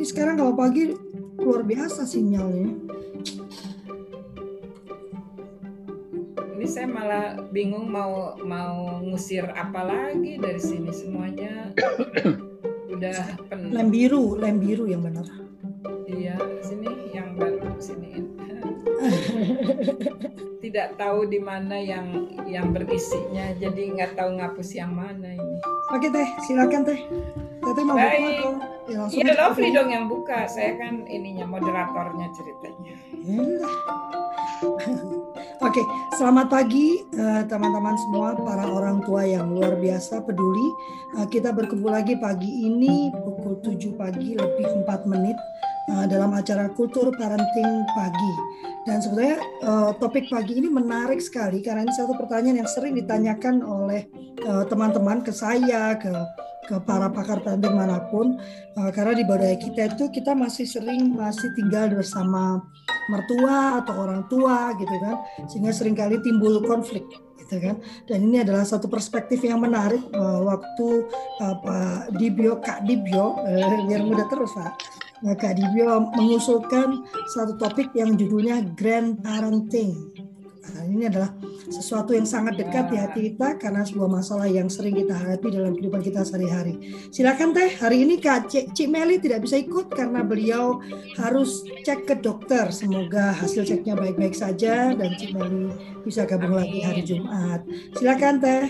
ini sekarang kalau pagi luar biasa sinyalnya. Ini saya malah bingung mau mau ngusir apa lagi dari sini semuanya udah penuh. Lem biru, lem biru yang benar. Iya, sini yang baru sini. Tidak tahu di mana yang yang berisinya, jadi nggak tahu ngapus yang mana ini. Oke teh, silakan teh. Teteh mau buka Baik. atau ya langsung Iya, aja Lovely dong yang buka. Saya kan ininya moderatornya ceritanya. Yalah. Oke, selamat pagi eh, teman-teman semua, para orang tua yang luar biasa peduli. Eh, kita berkumpul lagi pagi ini pukul 7 pagi lebih 4 menit eh, dalam acara Kultur Parenting Pagi. Dan sebenarnya eh, topik pagi ini menarik sekali karena ini satu pertanyaan yang sering ditanyakan oleh eh, teman-teman ke saya, ke ke para pakar parenting mana pun Eh, karena di budaya kita itu kita masih sering masih tinggal bersama mertua atau orang tua gitu kan. Sehingga sering kali timbul konflik gitu kan. Dan ini adalah satu perspektif yang menarik eh, waktu eh, Pak Dibio Kak Dibio eh, biar mudah terus Pak. Nah, Kak Dibio mengusulkan satu topik yang judulnya grand parenting Nah, ini adalah sesuatu yang sangat dekat di hati kita karena sebuah masalah yang sering kita hadapi dalam kehidupan kita sehari-hari. Silakan Teh, hari ini Kak Cik, Cik Meli tidak bisa ikut karena beliau harus cek ke dokter. Semoga hasil ceknya baik-baik saja dan Cik Meli bisa gabung lagi hari Jumat. Silakan Teh.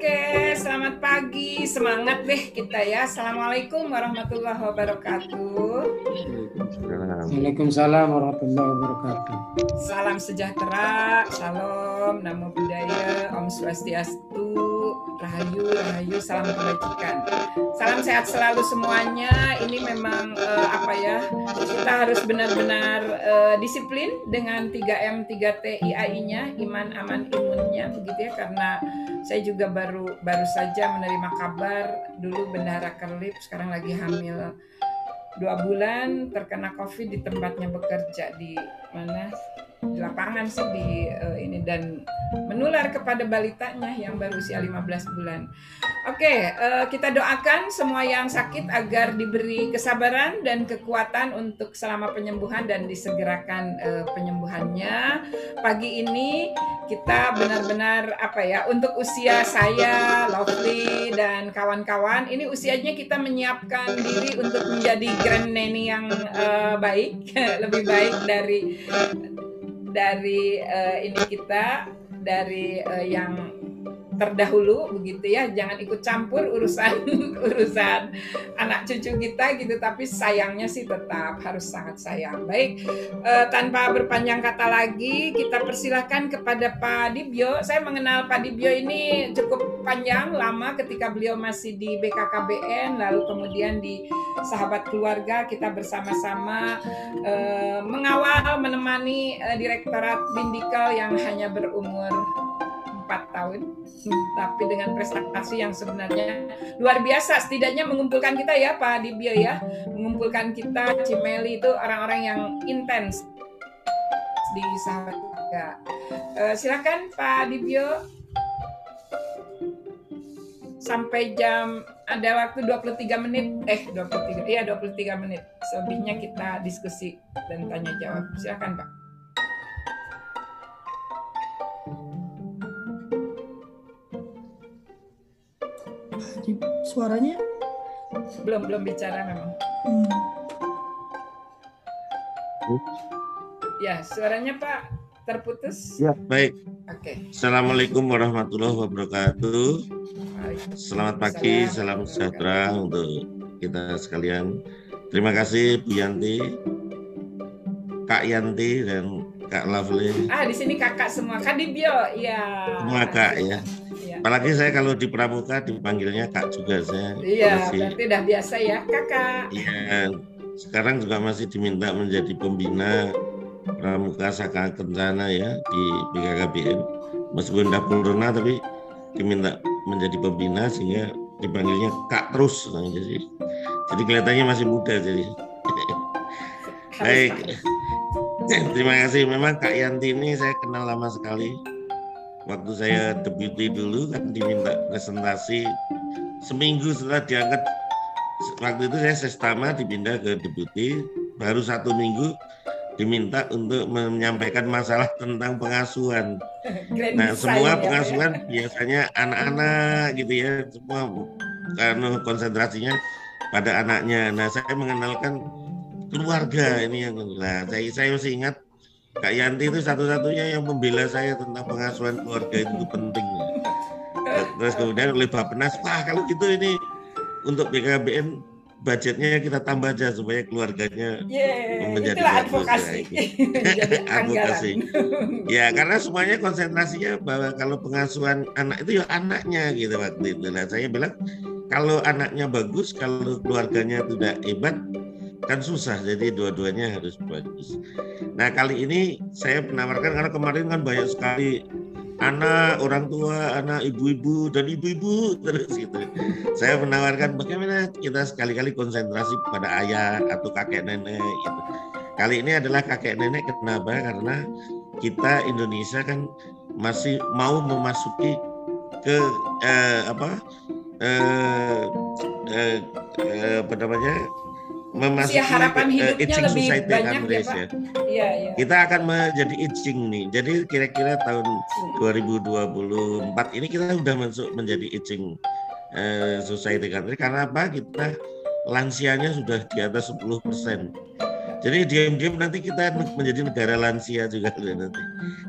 Oke, selamat pagi. Semangat deh kita ya. Assalamualaikum warahmatullahi wabarakatuh. Waalaikumsalam warahmatullahi wabarakatuh. Salam sejahtera, salam, namo buddhaya, om swastiastu, rahayu, rahayu, salam kebajikan. Salam sehat selalu semuanya. Ini memang eh, apa ya? Kita harus benar-benar eh, disiplin dengan 3M 3T IAI-nya, iman, aman, imunnya begitu ya karena saya juga baru baru saja menerima kabar dulu bendahara Kerlip sekarang lagi hamil dua bulan terkena covid di tempatnya bekerja di mana di lapangan sih di eh, ini dan menular kepada balitanya yang baru usia 15 bulan. Oke, eh, kita doakan semua yang sakit agar diberi kesabaran dan kekuatan untuk selama penyembuhan dan disegerakan eh, penyembuhannya. Pagi ini kita benar-benar apa ya untuk usia saya, Lovely dan kawan-kawan ini usianya kita menyiapkan diri untuk menjadi grand nanny yang eh, baik, lebih baik dari dari eh, ini kita dari eh, yang terdahulu begitu ya jangan ikut campur urusan urusan anak cucu kita gitu tapi sayangnya sih tetap harus sangat sayang. Baik eh, tanpa berpanjang kata lagi kita persilahkan kepada Pak Dibyo. Saya mengenal Pak Dibyo ini cukup panjang lama ketika beliau masih di BKKBN lalu kemudian di sahabat keluarga kita bersama-sama eh, mengawal menemani eh, direktorat Bindikal yang hanya berumur empat tahun. Tapi dengan prestasi yang sebenarnya luar biasa. Setidaknya mengumpulkan kita ya Pak Dibio ya. Mengumpulkan kita Cimeli itu orang-orang yang intens di sahabat keluarga Eh, silakan Pak Dibio. Sampai jam ada waktu 23 menit. Eh 23 iya 23 menit. Selebihnya kita diskusi dan tanya jawab. Silakan Pak Di- Suaranya belum belum bicara memang hmm, ya suaranya Pak terputus Ya, baik. oke Assalamualaikum warahmatullahi wabarakatuh. Selamat pagi, salam sejahtera untuk kita sekalian. Terima kasih Bu Yanti, Kak Yanti dan Kak Lovely. ah di sini kakak semua Kadibio ya Semua Kak ya. Apalagi saya kalau di Pramuka dipanggilnya Kak juga saya. Iya, Masih- berarti udah biasa ya, kakak. Iya, sekarang juga masih diminta menjadi pembina Pramuka Saka Kencana ya di BKKBN. Meskipun udah purna tapi diminta menjadi pembina sehingga dipanggilnya Kak terus. Nah, jadi, jadi kelihatannya masih muda jadi. Baik. Terima kasih. Memang Kak Yanti ini saya kenal lama sekali. Waktu saya debuti dulu kan diminta presentasi seminggu setelah diangkat waktu itu saya sestama dipindah ke deputi, baru satu minggu diminta untuk menyampaikan masalah tentang pengasuhan. Grand Nah, semua ya, pengasuhan ya. biasanya anak-anak gitu ya, semua karena konsentrasinya pada anaknya. Nah, saya mengenalkan keluarga ini yang nah, saya saya masih ingat Kak Yanti itu satu-satunya yang membela saya tentang pengasuhan keluarga itu penting. Terus kemudian oleh Bapenas, wah kalau gitu ini untuk BKBN budgetnya kita tambah aja supaya keluarganya Yeay, menjadi itulah bagus, advokasi. ya, Advokasi. Ya karena semuanya konsentrasinya bahwa kalau pengasuhan anak itu ya anaknya gitu waktu itu. Nah saya bilang kalau anaknya bagus, kalau keluarganya tidak hebat kan susah. Jadi dua-duanya harus bagus. Nah kali ini saya menawarkan karena kemarin kan banyak sekali anak, orang tua, anak ibu-ibu dan ibu-ibu terus gitu. Saya menawarkan bagaimana kita sekali-kali konsentrasi pada ayah atau kakek nenek gitu. Kali ini adalah kakek nenek kenapa? Karena kita Indonesia kan masih mau memasuki ke eh, apa eh, eh, eh, apa namanya memasuki Usia harapan eh, hidupnya aging lebih society banyak kan, ya, Pak. ya. Iya, iya. Kita akan menjadi aging nih. Jadi kira-kira tahun 2024 ini kita sudah masuk menjadi aging eh, society country karena apa? Kita lansianya sudah di atas 10 persen. Jadi diam-diam nanti kita menjadi negara lansia juga nanti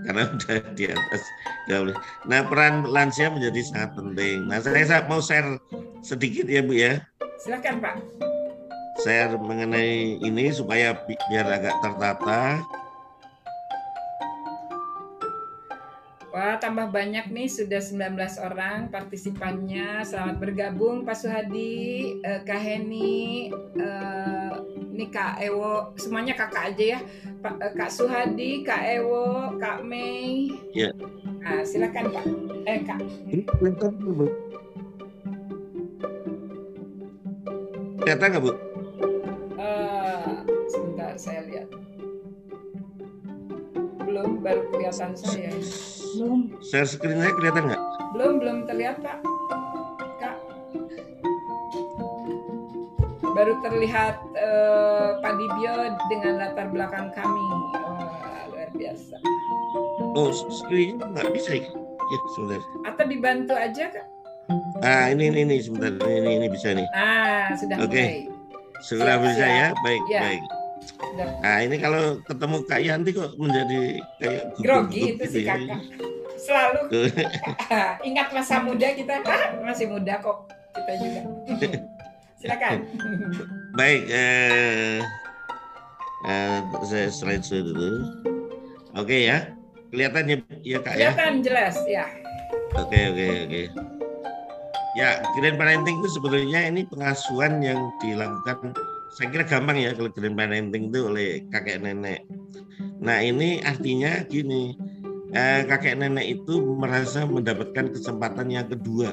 karena udah di atas 20. Nah peran lansia menjadi sangat penting. Nah saya mau share sedikit ya Bu ya. Silakan Pak. Share mengenai ini supaya bi- biar agak tertata. Wah, tambah banyak nih sudah 19 orang partisipannya. Selamat bergabung Pak Suhadi, eh, Kak Heni, eh, ini Kak Ewo, semuanya kakak aja ya. Pak, eh, Kak Suhadi, Kak Ewo, Kak Mei. Ya. Nah, silakan Pak. Eh, Kak. Kelihatan nggak, Bu? Kelihatan nggak Bu? Belum, baru kelihatan saya. Belum. Share screen saya kelihatan nggak? Belum, belum terlihat Pak. Kak. Baru terlihat eh, Pak Dibio dengan latar belakang kami. Wah, luar biasa. Oh, screen nggak bisa ya? Ya, sebentar. Atau dibantu aja Kak? Ah, ini ini, ini sebentar. Ini ini, ini bisa nih. Nah, sudah mulai. Sudah Siap, bisa ya? Baik, Ya. baik. Nah, ini kalau ketemu Kak Yanti kok menjadi kayak grogi itu gitu si ya. kakak. Selalu ingat masa muda kita. Ah, masih muda kok kita juga. Silakan. Baik, eh, eh, saya slide dulu. Oke ya, kelihatan ya, ya Kak ya. Kelihatan jelas ya. Oke oke oke. Ya, grand parenting itu sebetulnya ini pengasuhan yang dilakukan. Saya kira gampang ya kalau grand parenting itu oleh kakek nenek. Nah ini artinya gini, eh, kakek nenek itu merasa mendapatkan kesempatan yang kedua,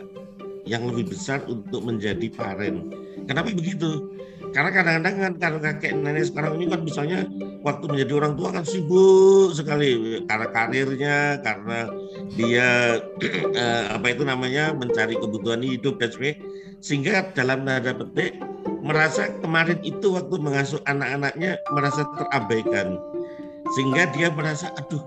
yang lebih besar untuk menjadi parent. Kenapa begitu? Karena kadang-kadang kan kalau kakek nenek sekarang ini kan misalnya waktu menjadi orang tua kan sibuk sekali karena karirnya, karena dia eh, apa itu namanya mencari kebutuhan hidup dan sebagainya sehingga dalam tanda petik merasa kemarin itu waktu mengasuh anak-anaknya merasa terabaikan. Sehingga dia merasa aduh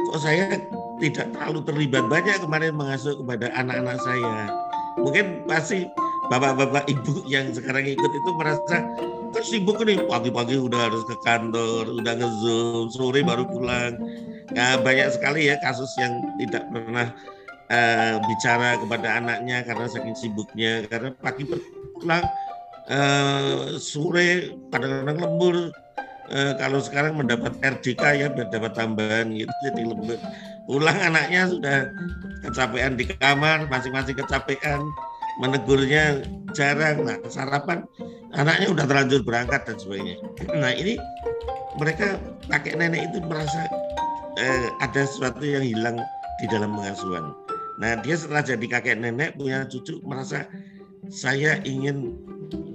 kok saya tidak terlalu terlibat banyak kemarin mengasuh kepada anak-anak saya? Mungkin pasti bapak-bapak ibu yang sekarang ikut itu merasa kan sibuk nih. Pagi-pagi udah harus ke kantor udah ngezoom sore baru pulang. Ya, banyak sekali ya kasus yang tidak pernah eh, bicara kepada anaknya karena saking sibuknya. Karena pagi pulang eh, sore kadang-kadang lembur. Eh, kalau sekarang mendapat RDK ya mendapat tambahan gitu jadi lembur. Pulang anaknya sudah kecapean di kamar masing-masing kecapean menegurnya jarang. Nah sarapan anaknya udah terlanjur berangkat dan sebagainya. Nah ini mereka kakek nenek itu merasa eh, ada sesuatu yang hilang di dalam pengasuhan. Nah dia setelah jadi kakek nenek punya cucu merasa saya ingin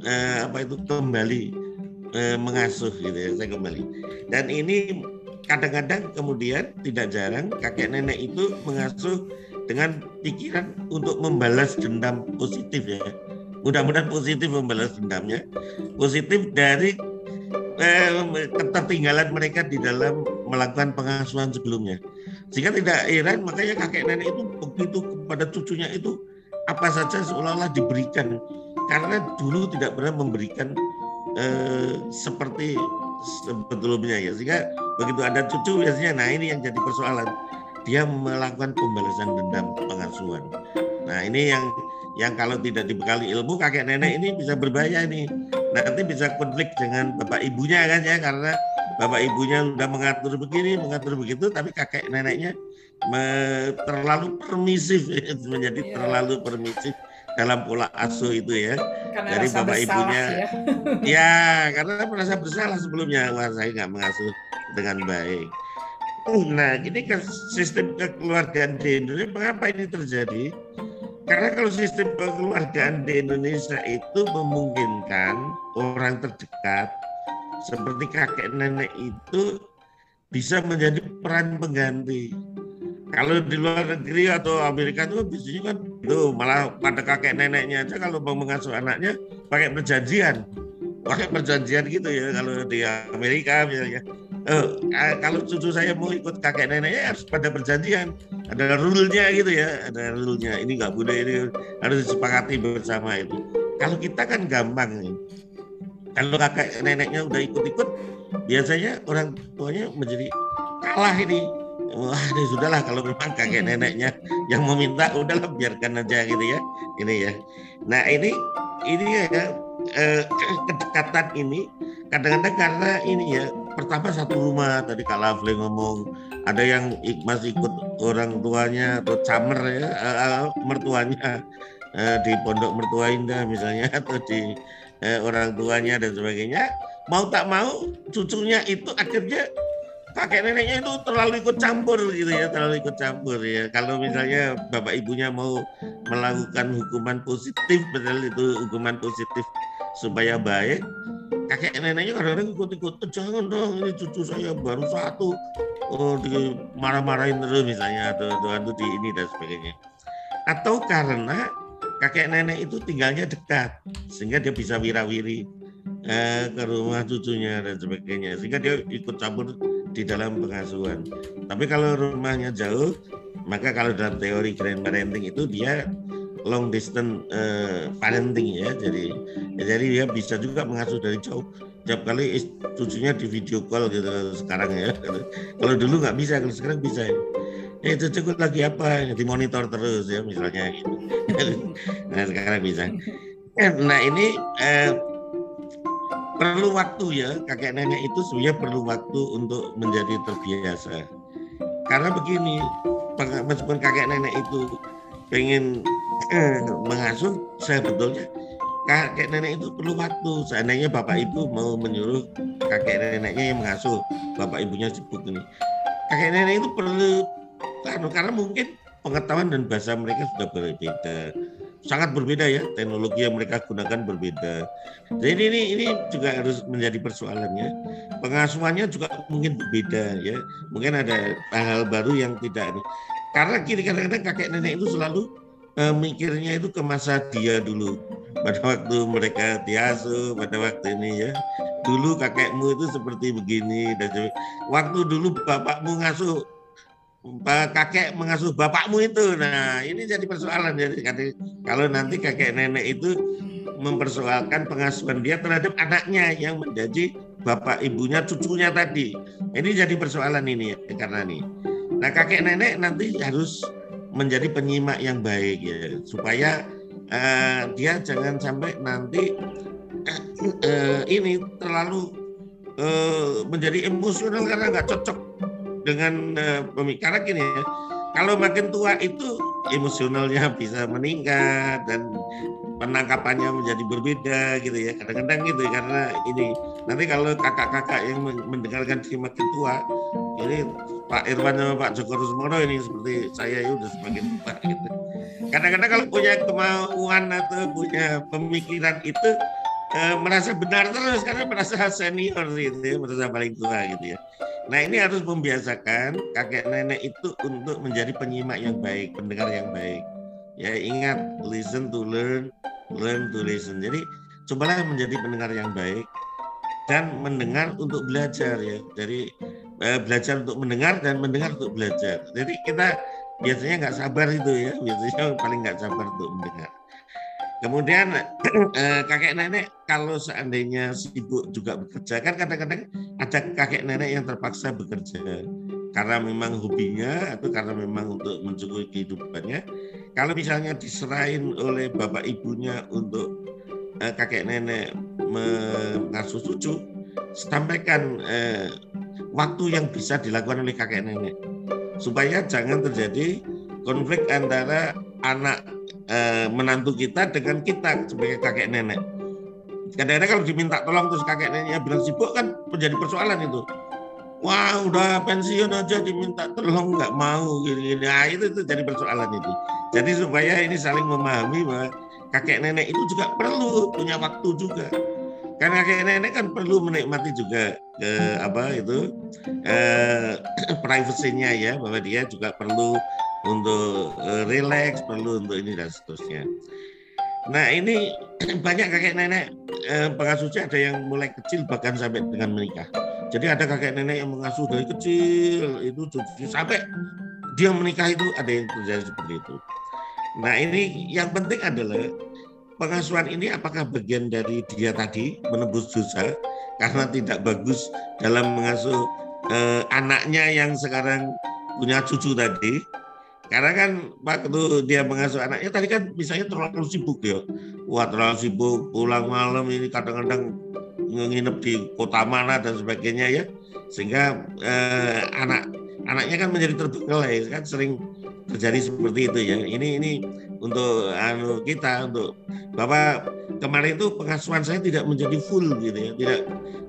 eh, apa itu kembali eh, mengasuh gitu ya saya kembali. Dan ini kadang-kadang kemudian tidak jarang kakek nenek itu mengasuh dengan pikiran untuk membalas dendam positif ya. Mudah-mudahan positif membalas dendamnya. Positif dari eh, ketertinggalan mereka di dalam melakukan pengasuhan sebelumnya. Sehingga tidak heran makanya kakek nenek itu begitu kepada cucunya itu apa saja seolah-olah diberikan karena dulu tidak pernah memberikan eh, seperti sebetulnya ya. Sehingga begitu ada cucu biasanya nah ini yang jadi persoalan. Dia melakukan pembalasan dendam pengasuhan. Nah ini yang yang kalau tidak dibekali ilmu kakek nenek ini bisa berbahaya nih nanti bisa konflik dengan bapak ibunya kan ya karena bapak ibunya sudah mengatur begini mengatur begitu tapi kakek neneknya me, terlalu permisif menjadi yeah. terlalu permisif dalam pola asuh itu ya. Karena dari bapak ibunya ya. ya karena merasa bersalah sebelumnya. Wah saya nggak mengasuh dengan baik. Nah ini kan sistem kekeluargaan di Indonesia mengapa ini terjadi? Karena kalau sistem kekeluargaan di Indonesia itu memungkinkan orang terdekat seperti kakek nenek itu bisa menjadi peran pengganti kalau di luar negeri atau Amerika itu biasanya kan itu malah pada kakek neneknya aja kalau mau mengasuh anaknya pakai perjanjian. Pakai perjanjian gitu ya kalau di Amerika misalnya. Eh, kalau cucu saya mau ikut kakek neneknya harus pada perjanjian. Ada rule-nya gitu ya ada rule-nya. Ini nggak boleh ini harus disepakati bersama itu. Kalau kita kan gampang kalau kakek neneknya udah ikut-ikut biasanya orang tuanya menjadi kalah ini wah ini sudahlah kalau memang kakek neneknya yang meminta udahlah biarkan aja gitu ya. Ini ya. Nah ini ini ya eh, kedekatan ini kadang-kadang karena ini ya pertama satu rumah tadi Kak Lafle ngomong ada yang masih ikut orang tuanya atau camer ya uh, mertuanya uh, di pondok mertua indah misalnya atau di uh, orang tuanya dan sebagainya. Mau tak mau cucunya itu akhirnya kakek neneknya itu terlalu ikut campur gitu ya, terlalu ikut campur ya. Kalau misalnya bapak ibunya mau melakukan hukuman positif, betul itu hukuman positif supaya baik, kakek neneknya kadang-kadang ikut-ikut, jangan dong ini cucu saya baru satu, oh di marah-marahin terus misalnya atau Tuhan itu di ini dan sebagainya. Atau karena kakek nenek itu tinggalnya dekat sehingga dia bisa wirawiri eh, ke rumah cucunya dan sebagainya sehingga dia ikut campur di dalam pengasuhan. Tapi kalau rumahnya jauh, maka kalau dalam teori grand parenting itu dia long distance uh, parenting ya. Jadi ya, jadi dia bisa juga mengasuh dari jauh. Tiap kali cucunya di video call gitu sekarang ya. Kalau dulu nggak bisa, kalau sekarang bisa. Ya. Eh, itu cukup lagi apa? Dimonitor terus ya misalnya nah sekarang bisa. Nah ini eh, perlu waktu ya kakek nenek itu sebenarnya perlu waktu untuk menjadi terbiasa. Karena begini meskipun kakek nenek itu pengen eh, mengasuh saya betulnya kakek nenek itu perlu waktu. Seandainya bapak ibu mau menyuruh kakek neneknya yang mengasuh bapak ibunya sibuk ini. Kakek nenek itu perlu karena, karena mungkin pengetahuan dan bahasa mereka sudah berbeda sangat berbeda ya teknologi yang mereka gunakan berbeda. Jadi ini ini juga harus menjadi persoalannya. Pengasuhannya juga mungkin berbeda ya. Mungkin ada hal-hal baru yang tidak karena kiri kadang-kadang kakek nenek itu selalu uh, mikirnya itu ke masa dia dulu pada waktu mereka diasuh pada waktu ini ya dulu kakekmu itu seperti begini dan waktu dulu bapakmu ngasuh kakek mengasuh bapakmu itu. Nah, ini jadi persoalan jadi kalau nanti kakek nenek itu mempersoalkan pengasuhan dia terhadap anaknya yang menjadi bapak ibunya cucunya tadi. Ini jadi persoalan ini ya, karena ini. Nah, kakek nenek nanti harus menjadi penyimak yang baik ya supaya uh, dia jangan sampai nanti uh, uh, ini terlalu uh, menjadi emosional karena nggak cocok dengan uh, pemikiran gini ya kalau makin tua itu emosionalnya bisa meningkat dan penangkapannya menjadi berbeda gitu ya. Kadang-kadang gitu ya, karena ini nanti kalau kakak-kakak yang mendengarkan si makin tua ini Pak Irwan sama Pak Joko Rusmono ini seperti saya ya udah semakin tua gitu. Kadang-kadang kalau punya kemauan atau punya pemikiran itu eh, merasa benar terus karena merasa senior gitu ya merasa paling tua gitu ya Nah ini harus membiasakan kakek nenek itu untuk menjadi penyimak yang baik, pendengar yang baik. Ya ingat, listen to learn, learn to listen. Jadi cobalah menjadi pendengar yang baik dan mendengar untuk belajar ya. Jadi eh, belajar untuk mendengar dan mendengar untuk belajar. Jadi kita biasanya nggak sabar itu ya, biasanya paling nggak sabar untuk mendengar. Kemudian eh, kakek nenek kalau seandainya sibuk juga bekerja kan kadang-kadang ada kakek nenek yang terpaksa bekerja karena memang hobinya atau karena memang untuk mencukupi kehidupannya. Kalau misalnya diserahin oleh bapak ibunya untuk eh, kakek nenek mengasuh cucu, sampaikan eh, waktu yang bisa dilakukan oleh kakek nenek supaya jangan terjadi konflik antara anak eh, menantu kita dengan kita sebagai kakek nenek. Kadang-kadang kalau diminta tolong terus kakek neneknya bilang sibuk kan menjadi persoalan itu. Wah udah pensiun aja diminta tolong nggak mau gini-gini. Nah, itu itu jadi persoalan itu. Jadi supaya ini saling memahami bahwa kakek nenek itu juga perlu punya waktu juga. Karena kakek nenek kan perlu menikmati juga ke apa itu eh, privasinya ya bahwa dia juga perlu untuk eh, relax perlu untuk ini dan seterusnya nah ini banyak kakek nenek eh, pengasuhnya ada yang mulai kecil bahkan sampai dengan menikah jadi ada kakek nenek yang mengasuh dari kecil itu sampai dia menikah itu ada yang terjadi seperti itu. Nah ini yang penting adalah pengasuhan ini apakah bagian dari dia tadi menebus dosa karena tidak bagus dalam mengasuh eh, anaknya yang sekarang punya cucu tadi. Karena kan waktu dia mengasuh anaknya tadi kan misalnya terlalu sibuk ya. Wah terlalu sibuk pulang malam ini kadang-kadang nginep di kota mana dan sebagainya ya. Sehingga eh, anak anaknya kan menjadi terbengkalai kan sering terjadi seperti itu ya. Ini ini untuk anu kita untuk bapak kemarin itu pengasuhan saya tidak menjadi full gitu ya. Tidak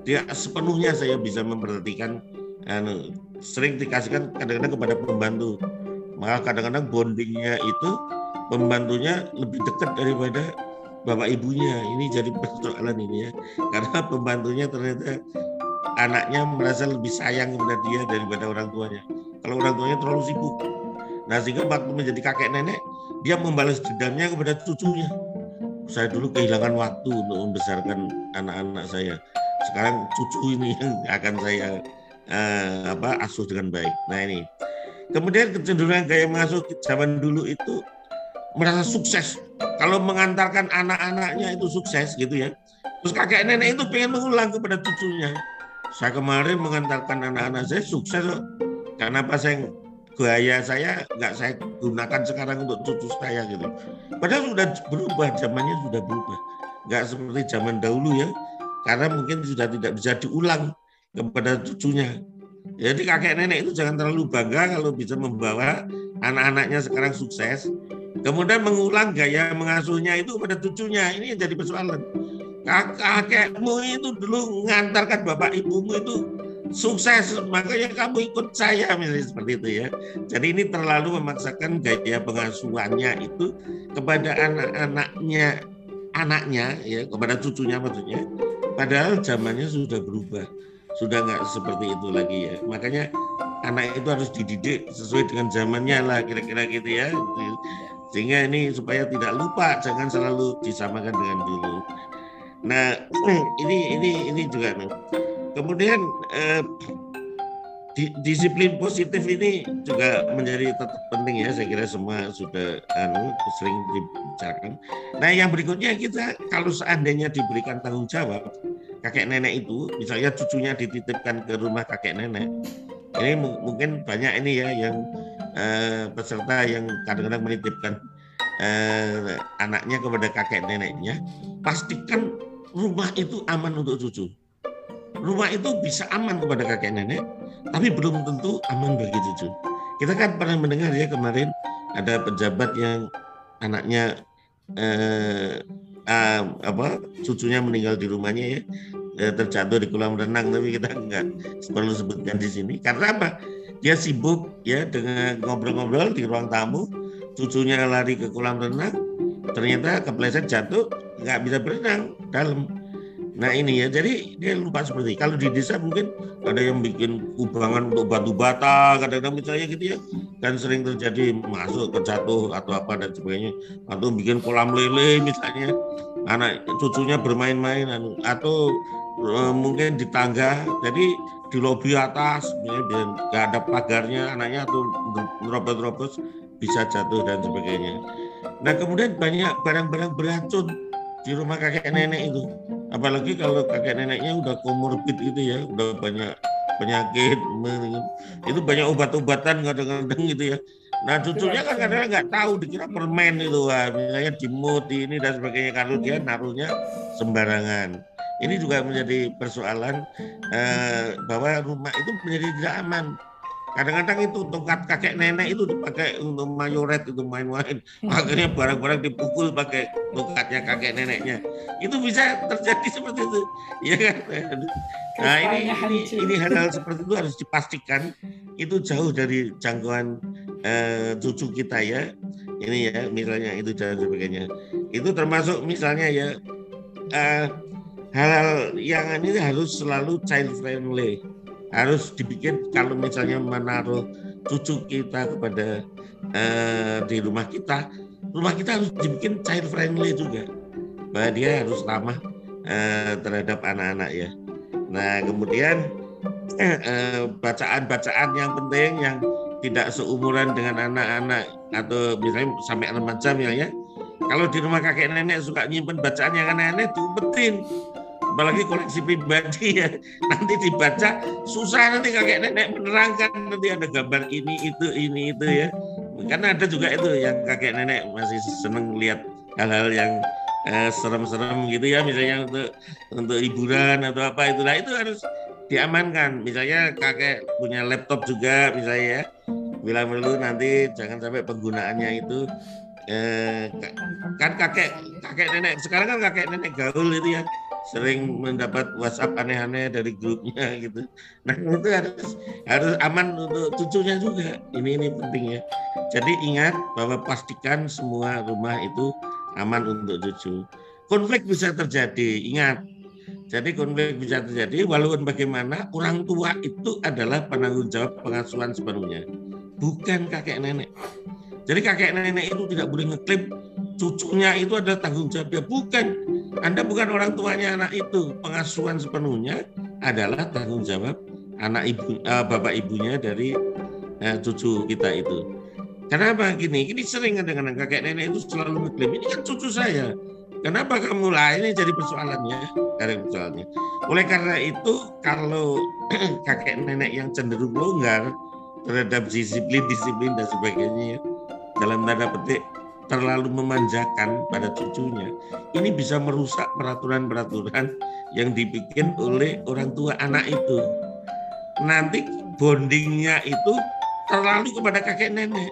tidak sepenuhnya saya bisa memperhatikan anu sering dikasihkan kadang-kadang kepada pembantu maka kadang-kadang bondingnya itu pembantunya lebih dekat daripada bapak ibunya. Ini jadi persoalan ini ya. Karena pembantunya ternyata anaknya merasa lebih sayang kepada dia daripada orang tuanya. Kalau orang tuanya terlalu sibuk. Nah sehingga waktu menjadi kakek nenek dia membalas dendamnya kepada cucunya. Saya dulu kehilangan waktu untuk membesarkan anak-anak saya. Sekarang cucu ini yang akan saya uh, apa asuh dengan baik. Nah ini kemudian kecenderungan gaya mengasuh zaman dulu itu merasa sukses. Kalau mengantarkan anak-anaknya itu sukses gitu ya. Terus kakek nenek itu pengen mengulang kepada cucunya. Saya kemarin mengantarkan anak-anak saya sukses karena pas saya gaya saya nggak saya gunakan sekarang untuk cucu saya gitu. Padahal sudah berubah zamannya sudah berubah. Nggak seperti zaman dahulu ya. Karena mungkin sudah tidak bisa diulang kepada cucunya jadi kakek nenek itu jangan terlalu bangga kalau bisa membawa anak-anaknya sekarang sukses Kemudian mengulang gaya mengasuhnya itu pada cucunya. Ini yang jadi persoalan. Kakekmu itu dulu mengantarkan bapak ibumu itu sukses, makanya kamu ikut saya misalnya seperti itu ya. Jadi ini terlalu memaksakan gaya pengasuhannya itu kepada anak-anaknya, anaknya ya, kepada cucunya maksudnya. Padahal zamannya sudah berubah, sudah nggak seperti itu lagi ya. Makanya anak itu harus dididik sesuai dengan zamannya lah kira-kira gitu ya. Sehingga ini supaya tidak lupa jangan selalu disamakan dengan dulu. Nah ini ini ini juga kemudian eh, di, disiplin positif ini juga menjadi tetap penting ya. Saya kira semua sudah anu sering dibicarakan. Nah yang berikutnya kita kalau seandainya diberikan tanggung jawab kakek nenek itu misalnya cucunya dititipkan ke rumah kakek nenek ini mungkin banyak ini ya yang eh, peserta yang kadang-kadang menitipkan eh, anaknya kepada kakek neneknya, pastikan rumah itu aman untuk cucu. Rumah itu bisa aman kepada kakek nenek, tapi belum tentu aman bagi cucu. Kita kan pernah mendengar ya kemarin ada pejabat yang anaknya eh, eh, apa cucunya meninggal di rumahnya ya. Eh, terjatuh di kolam renang tapi kita nggak perlu sebutkan di sini. Karena apa? Dia sibuk ya dengan ngobrol-ngobrol di ruang tamu. Cucunya lari ke kolam renang ternyata kepleset jatuh nggak bisa berenang dalam. Nah ini ya jadi dia lupa seperti kalau di desa mungkin ada yang bikin kubangan untuk batu bata kadang-kadang misalnya gitu ya kan sering terjadi masuk terjatuh atau apa dan sebagainya. Atau bikin kolam lele misalnya anak cucunya bermain-main anu, atau uh, mungkin di tangga jadi di lobi atas nggak ada pagarnya anaknya atau nerobos-nerobos bisa jatuh dan sebagainya. Nah kemudian banyak barang-barang beracun di rumah kakek nenek itu. Apalagi kalau kakek neneknya udah komorbid gitu ya udah banyak penyakit itu banyak obat-obatan kadang-kadang gitu ya nah cucunya kan kadang nggak tahu dikira permen itu wah misalnya dimut ini dan sebagainya. Kalau dia naruhnya sembarangan. Ini juga menjadi persoalan eh, bahwa rumah itu menjadi tidak aman. Kadang-kadang itu tongkat kakek nenek itu dipakai untuk mayoret itu main-main. Akhirnya barang-barang dipukul pakai tongkatnya kakek neneknya. Itu bisa terjadi seperti itu. Ya kan? Nah ini ini ini hal-hal seperti itu harus dipastikan. Itu jauh dari jangkauan uh, cucu kita ya. Ini ya misalnya itu dan sebagainya. Itu termasuk misalnya ya uh, hal-hal yang ini harus selalu child friendly. Harus dibikin kalau misalnya menaruh cucu kita kepada uh, di rumah kita, rumah kita harus dibikin child friendly juga, bahwa dia harus ramah uh, terhadap anak-anak ya. Nah kemudian bacaan-bacaan uh, yang penting yang tidak seumuran dengan anak-anak atau misalnya sampai remaja ya. Kalau di rumah kakek nenek suka nyimpen bacaan yang aneh-aneh diumpetin. Apalagi koleksi pribadi ya. Nanti dibaca susah nanti kakek nenek menerangkan. Nanti ada gambar ini itu ini itu ya. Karena ada juga itu yang kakek nenek masih seneng lihat hal-hal yang eh, serem-serem gitu ya. Misalnya untuk untuk hiburan atau apa itu nah itu harus diamankan. Misalnya kakek punya laptop juga misalnya ya bila perlu nanti jangan sampai penggunaannya itu eh, kan kakek kakek nenek sekarang kan kakek nenek gaul itu ya sering mendapat WhatsApp aneh-aneh dari grupnya gitu. Nah itu harus harus aman untuk cucunya juga. Ini ini penting ya. Jadi ingat bahwa pastikan semua rumah itu aman untuk cucu. Konflik bisa terjadi, ingat. Jadi konflik bisa terjadi walaupun bagaimana orang tua itu adalah penanggung jawab pengasuhan sepenuhnya, bukan kakek nenek. Jadi kakek nenek itu tidak boleh ngeklaim cucunya itu adalah tanggung jawab dia, bukan anda bukan orang tuanya anak itu. Pengasuhan sepenuhnya adalah tanggung jawab anak ibu, uh, bapak ibunya dari uh, cucu kita itu. Kenapa gini? Ini sering dengan kakek nenek itu selalu mengklaim ini kan cucu saya. Kenapa kamu lah ini jadi persoalannya? Dari persoalannya. Oleh karena itu kalau kakek nenek yang cenderung longgar terhadap disiplin, disiplin dan sebagainya dalam tanda petik terlalu memanjakan pada cucunya, ini bisa merusak peraturan-peraturan yang dibikin oleh orang tua anak itu. Nanti bondingnya itu terlalu kepada kakek nenek.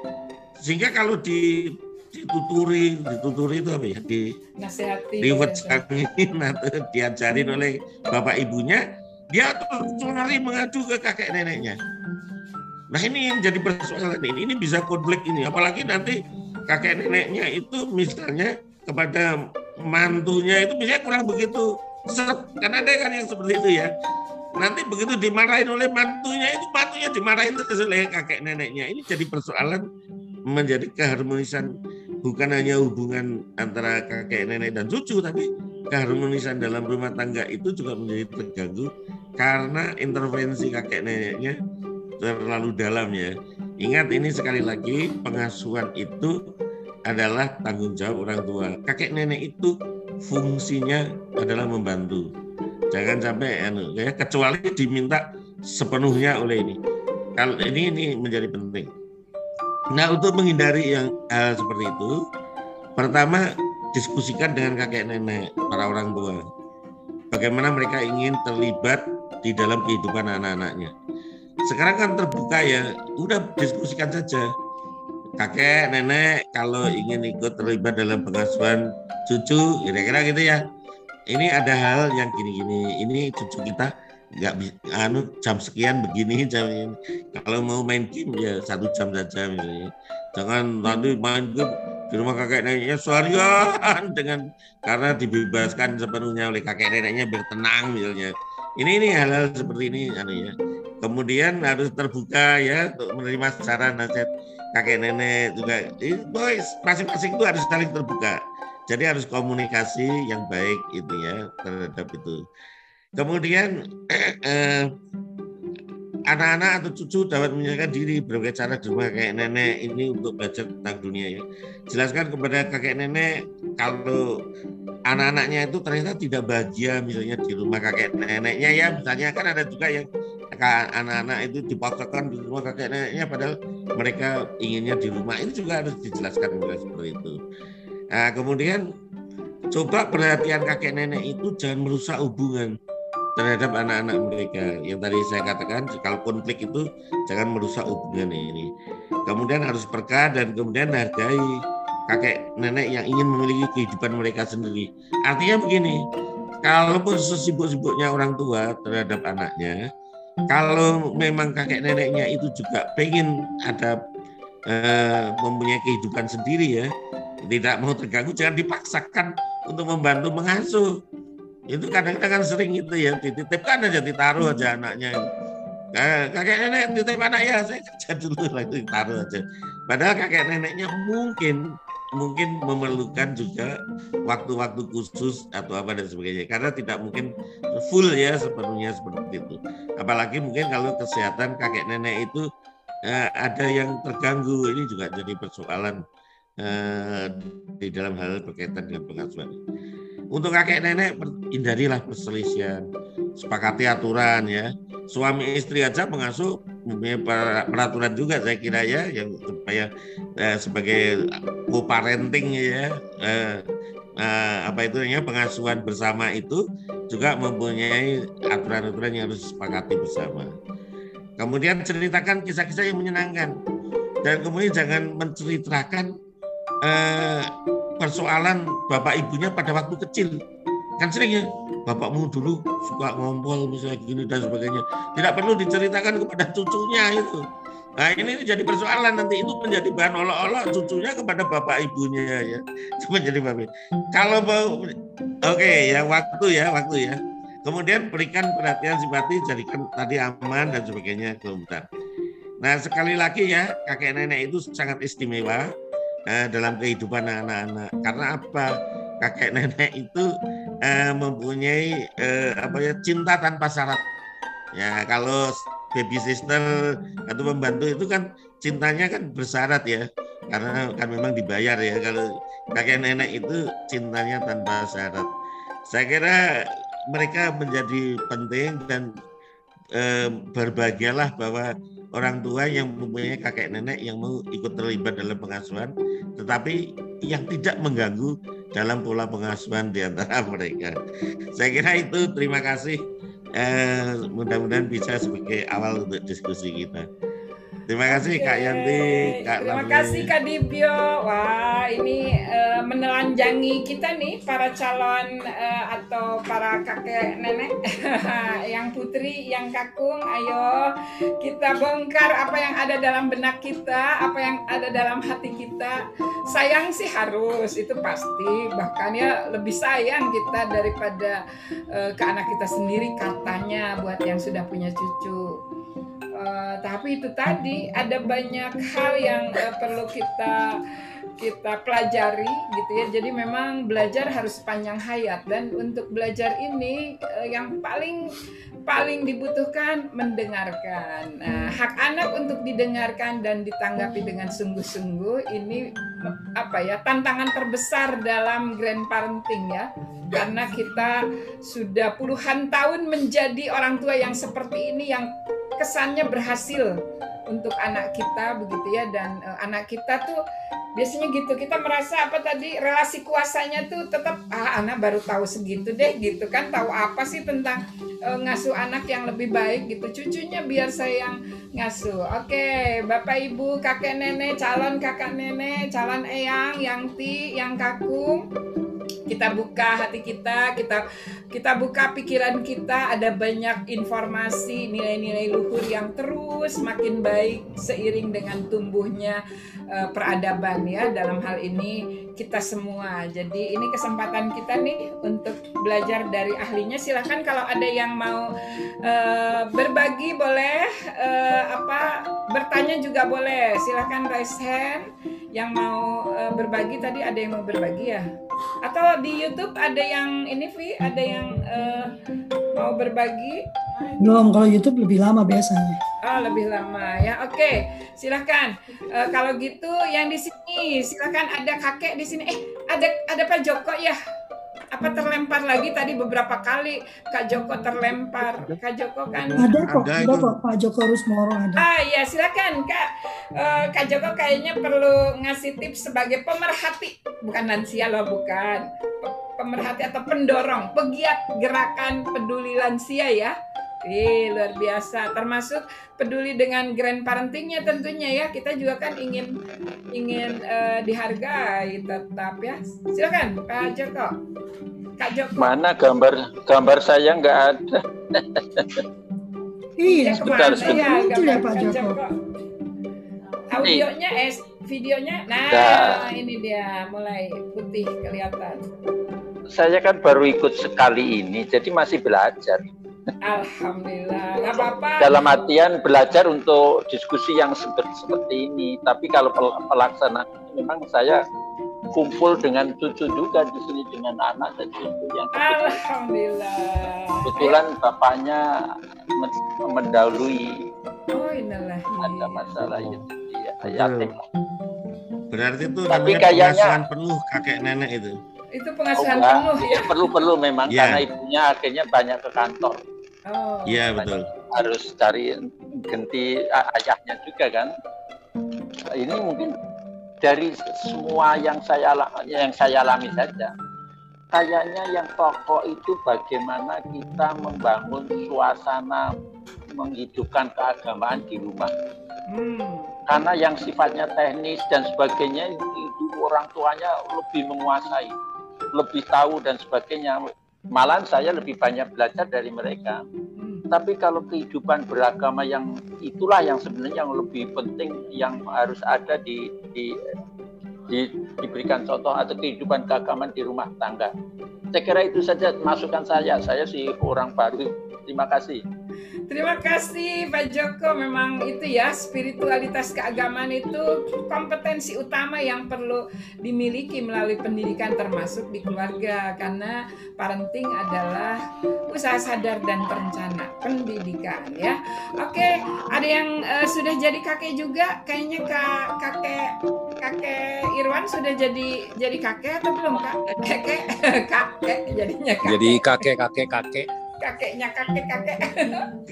Sehingga kalau di dituturi, dituturi itu apa ya? Di nasihati. Diwejangin atau diajarin oleh bapak ibunya, dia lari mengadu ke kakek neneknya. Nah ini yang jadi persoalan ini, ini bisa konflik ini, apalagi nanti kakek neneknya itu misalnya kepada mantunya itu misalnya kurang begitu seret. Karena ada kan yang seperti itu ya. Nanti begitu dimarahin oleh mantunya itu mantunya dimarahin terus oleh kakek neneknya. Ini jadi persoalan menjadi keharmonisan bukan hanya hubungan antara kakek nenek dan cucu tapi keharmonisan dalam rumah tangga itu juga menjadi terganggu karena intervensi kakek neneknya terlalu dalam ya Ingat ini sekali lagi pengasuhan itu adalah tanggung jawab orang tua. Kakek nenek itu fungsinya adalah membantu. Jangan sampai anu, ya, kecuali diminta sepenuhnya oleh ini. Kalau ini ini menjadi penting. Nah untuk menghindari yang hal seperti itu, pertama diskusikan dengan kakek nenek para orang tua. Bagaimana mereka ingin terlibat di dalam kehidupan anak-anaknya sekarang kan terbuka ya, udah diskusikan saja. Kakek, nenek kalau ingin ikut terlibat dalam pengasuhan cucu, kira-kira gitu ya. Ini ada hal yang gini-gini, ini cucu kita nggak anu jam sekian begini jam ini. Kalau mau main game ya satu jam saja misalnya. Jangan nanti main game di rumah kakek neneknya seharian dengan karena dibebaskan sepenuhnya oleh kakek neneknya biar tenang misalnya. Ini ini hal-hal seperti ini anu ya kemudian harus terbuka ya untuk menerima saran nasihat kakek nenek juga boys masing-masing itu harus saling terbuka Jadi harus komunikasi yang baik itu ya terhadap itu. Kemudian eh, anak-anak atau cucu dapat menyelesaikan diri berbagai cara di rumah kakek nenek ini untuk belajar tentang dunia ya. Jelaskan kepada kakek nenek kalau anak-anaknya itu ternyata tidak bahagia misalnya di rumah kakek neneknya ya misalnya kan ada juga yang anak-anak itu dipaksakan di rumah kakek neneknya padahal mereka inginnya di rumah ini juga harus dijelaskan seperti itu. Nah, kemudian coba perhatian kakek nenek itu jangan merusak hubungan terhadap anak-anak mereka. Yang tadi saya katakan, kalau konflik itu jangan merusak hubungan ini. Kemudian harus perkah dan kemudian hargai kakek nenek yang ingin memiliki kehidupan mereka sendiri. Artinya begini, kalaupun sesibuk-sibuknya orang tua terhadap anaknya, kalau memang kakek neneknya itu juga pengen ada eh, mempunyai kehidupan sendiri ya, tidak mau terganggu, jangan dipaksakan untuk membantu mengasuh itu kadang-kadang kan sering itu ya dititipkan aja ditaruh aja anaknya. Kakek nenek titip anak ya saya kerja dulu lah itu ditaruh aja. Padahal kakek neneknya mungkin mungkin memerlukan juga waktu-waktu khusus atau apa dan sebagainya. Karena tidak mungkin full ya sepenuhnya seperti itu. Apalagi mungkin kalau kesehatan kakek nenek itu eh, ada yang terganggu. Ini juga jadi persoalan eh, di dalam hal berkaitan dengan pengasuhan untuk kakek nenek hindarilah perselisihan, sepakati aturan ya. Suami istri aja pengasuh mempunyai peraturan juga saya kira ya yang supaya eh, sebagai co-parenting ya eh, eh, apa itu ya pengasuhan bersama itu juga mempunyai aturan-aturan yang harus disepakati bersama. Kemudian ceritakan kisah-kisah yang menyenangkan dan kemudian jangan menceritakan eh, persoalan bapak ibunya pada waktu kecil. Kan sering ya bapakmu dulu suka ngompol misalnya gini dan sebagainya. Tidak perlu diceritakan kepada cucunya itu. Nah ini jadi persoalan. Nanti itu menjadi bahan olok-olok cucunya kepada bapak ibunya ya. Itu menjadi bapak kalau mau oke okay, ya waktu ya waktu ya. Kemudian berikan perhatian simpati jadikan tadi aman dan sebagainya. Kemudian nah sekali lagi ya kakek nenek itu sangat istimewa eh, dalam kehidupan anak-anak. Karena apa? Kakek nenek itu eh, mempunyai eh, apa ya cinta tanpa syarat. Ya kalau baby sister atau pembantu itu kan cintanya kan bersyarat ya karena kan memang dibayar ya kalau kakek nenek itu cintanya tanpa syarat saya kira mereka menjadi penting dan eh, berbahagialah bahwa orang tua yang mempunyai kakek nenek yang mau ikut terlibat dalam pengasuhan, tetapi yang tidak mengganggu dalam pola pengasuhan di antara mereka. Saya kira itu terima kasih. Eh, mudah-mudahan bisa sebagai awal untuk diskusi kita. Terima kasih Kak Yanti, Kak Terima kasih Kak Dibyo. Wah, ini uh, menelanjangi kita nih para calon uh, atau para kakek nenek yang putri, yang kakung. Ayo kita bongkar apa yang ada dalam benak kita, apa yang ada dalam hati kita. Sayang sih harus, itu pasti. Bahkan ya lebih sayang kita daripada uh, ke anak kita sendiri katanya buat yang sudah punya cucu. Uh, tapi itu tadi ada banyak hal yang uh, perlu kita kita pelajari gitu ya. Jadi memang belajar harus panjang hayat dan untuk belajar ini uh, yang paling paling dibutuhkan mendengarkan. Nah, hak anak untuk didengarkan dan ditanggapi dengan sungguh-sungguh ini apa ya tantangan terbesar dalam grand parenting ya karena kita sudah puluhan tahun menjadi orang tua yang seperti ini yang kesannya berhasil untuk anak kita begitu ya. Dan uh, anak kita tuh biasanya gitu kita merasa apa tadi relasi kuasanya tuh tetap ah anak baru tahu segitu deh gitu kan. Tahu apa sih tentang uh, ngasuh anak yang lebih baik gitu. Cucunya biar saya yang ngasuh. Oke bapak ibu kakek nenek calon kakak nenek calon eyang yang ti yang kakung kita buka hati kita, kita kita buka pikiran kita, ada banyak informasi, nilai-nilai luhur yang terus makin baik seiring dengan tumbuhnya uh, peradaban ya dalam hal ini kita semua. Jadi ini kesempatan kita nih untuk belajar dari ahlinya. Silahkan kalau ada yang mau uh, berbagi boleh, uh, apa bertanya juga boleh. Silahkan raise hand yang mau uh, berbagi tadi ada yang mau berbagi ya? Atau di YouTube ada yang ini Vi, ada yang uh, mau berbagi? Belum, kalau YouTube lebih lama biasanya. Oh, lebih lama ya. Oke, silahkan. Uh, kalau gitu yang di sini, silahkan ada kakek di sini. Eh, ada ada Pak Joko ya? Apa terlempar lagi tadi beberapa kali Kak Joko terlempar. Kak Joko kan ada kok, ada, ada kok Pak Joko Rusmoro ada. Ah ya silakan Kak. Uh, Kak Joko kayaknya perlu ngasih tips sebagai pemerhati, bukan lansia loh, bukan. Pemerhati atau pendorong, pegiat gerakan peduli lansia ya. Ih, luar biasa. Termasuk peduli dengan grand parentingnya tentunya ya. Kita juga kan ingin ingin uh, dihargai tetap ya. Silakan Pak Joko. Kak Joko. Mana gambar gambar saya nggak ada. Iya, sebentar, sebentar. Ya, ya Pak Joko. Joko. Audionya, eh, videonya, nah, nah ini dia mulai putih kelihatan. Saya kan baru ikut sekali ini, jadi masih belajar. Alhamdulillah, nggak apa-apa. Dalam artian belajar untuk diskusi yang seperti, seperti ini. Tapi kalau pelaksanaan memang saya kumpul dengan cucu juga di sini dengan anak dan cucu yang Alhamdulillah. Kebetulan bapaknya mendahului. Oh inilah. Ada masalah itu. Ya, Berarti itu Tapi kayaknya penuh kakek nenek itu itu pengasuhan oh, penuh ya perlu perlu memang yeah. karena ibunya akhirnya banyak ke kantor Oh. Iya betul. Harus cari ganti ayahnya juga kan. Ini mungkin dari semua yang saya yang saya alami saja. Kayaknya yang pokok itu bagaimana kita membangun suasana menghidupkan keagamaan di rumah. Hmm. Karena yang sifatnya teknis dan sebagainya itu, itu orang tuanya lebih menguasai, lebih tahu dan sebagainya Malahan saya lebih banyak belajar dari mereka. Tapi kalau kehidupan beragama yang itulah yang sebenarnya yang lebih penting yang harus ada di, di, di diberikan contoh atau kehidupan keagamaan di rumah tangga. Saya kira itu saja masukan saya. Saya sih orang baru. Terima kasih. Terima kasih Pak Joko. Memang itu ya spiritualitas keagamaan itu kompetensi utama yang perlu dimiliki melalui pendidikan termasuk di keluarga karena parenting adalah usaha sadar dan terencana pendidikan ya. Oke, ada yang uh, sudah jadi kakek juga kayaknya kak kakek kakek Irwan sudah jadi jadi kakek atau belum kak? Kakek kakek jadinya kakek. Jadi kakek kakek kakek kakeknya kakek kakek.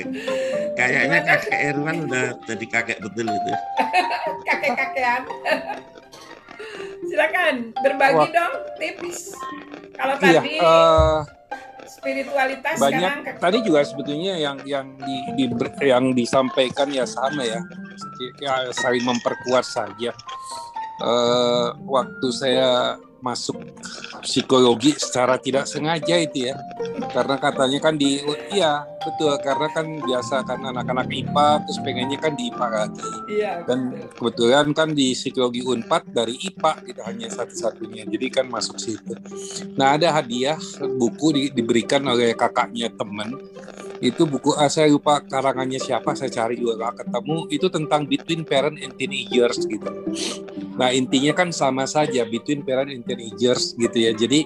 Kayaknya kakek Irwan udah jadi kakek betul itu. Kakek kakean. Silakan berbagi Wah. dong tips kalau iya, tadi uh, spiritualitas banyak. sekarang tadi juga sebetulnya yang yang di, di yang disampaikan ya sama ya, ya saling memperkuat saja. Uh, waktu saya masuk psikologi secara tidak sengaja itu ya. Karena katanya kan di iya betul. Karena kan biasa kan anak-anak IPA terus pengennya kan di IPA lagi iya, dan kebetulan kan di psikologi Unpad dari IPA tidak hanya satu-satunya. Jadi kan masuk situ. Nah ada hadiah buku di, diberikan oleh kakaknya teman itu buku ah, saya lupa karangannya siapa saya cari juga gak ketemu. Itu tentang between parent and teenagers gitu. Nah intinya kan sama saja between parent and teenagers gitu ya. Jadi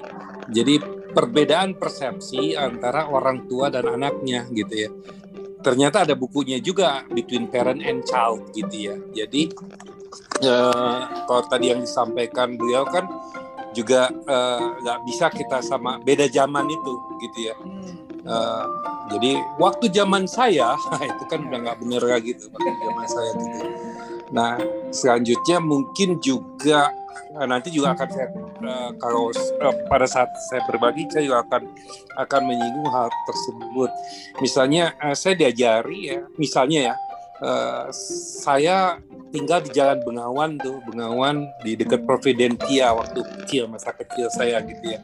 jadi perbedaan persepsi antara orang tua dan anaknya gitu ya. Ternyata ada bukunya juga between parent and child gitu ya. Jadi eh, kalau tadi yang disampaikan beliau kan juga eh, nggak uh, bisa kita sama beda zaman itu gitu ya. Uh, jadi waktu zaman saya itu kan udah nggak bener lagi tuh waktu zaman saya gitu. Nah selanjutnya mungkin juga eh, nanti juga akan saya uh, kalau uh, pada saat saya berbagi saya juga akan akan menyinggung hal tersebut. Misalnya saya diajari ya, misalnya ya saya tinggal di Jalan Bengawan tuh, Bengawan di dekat Providentia waktu kecil masa kecil saya gitu ya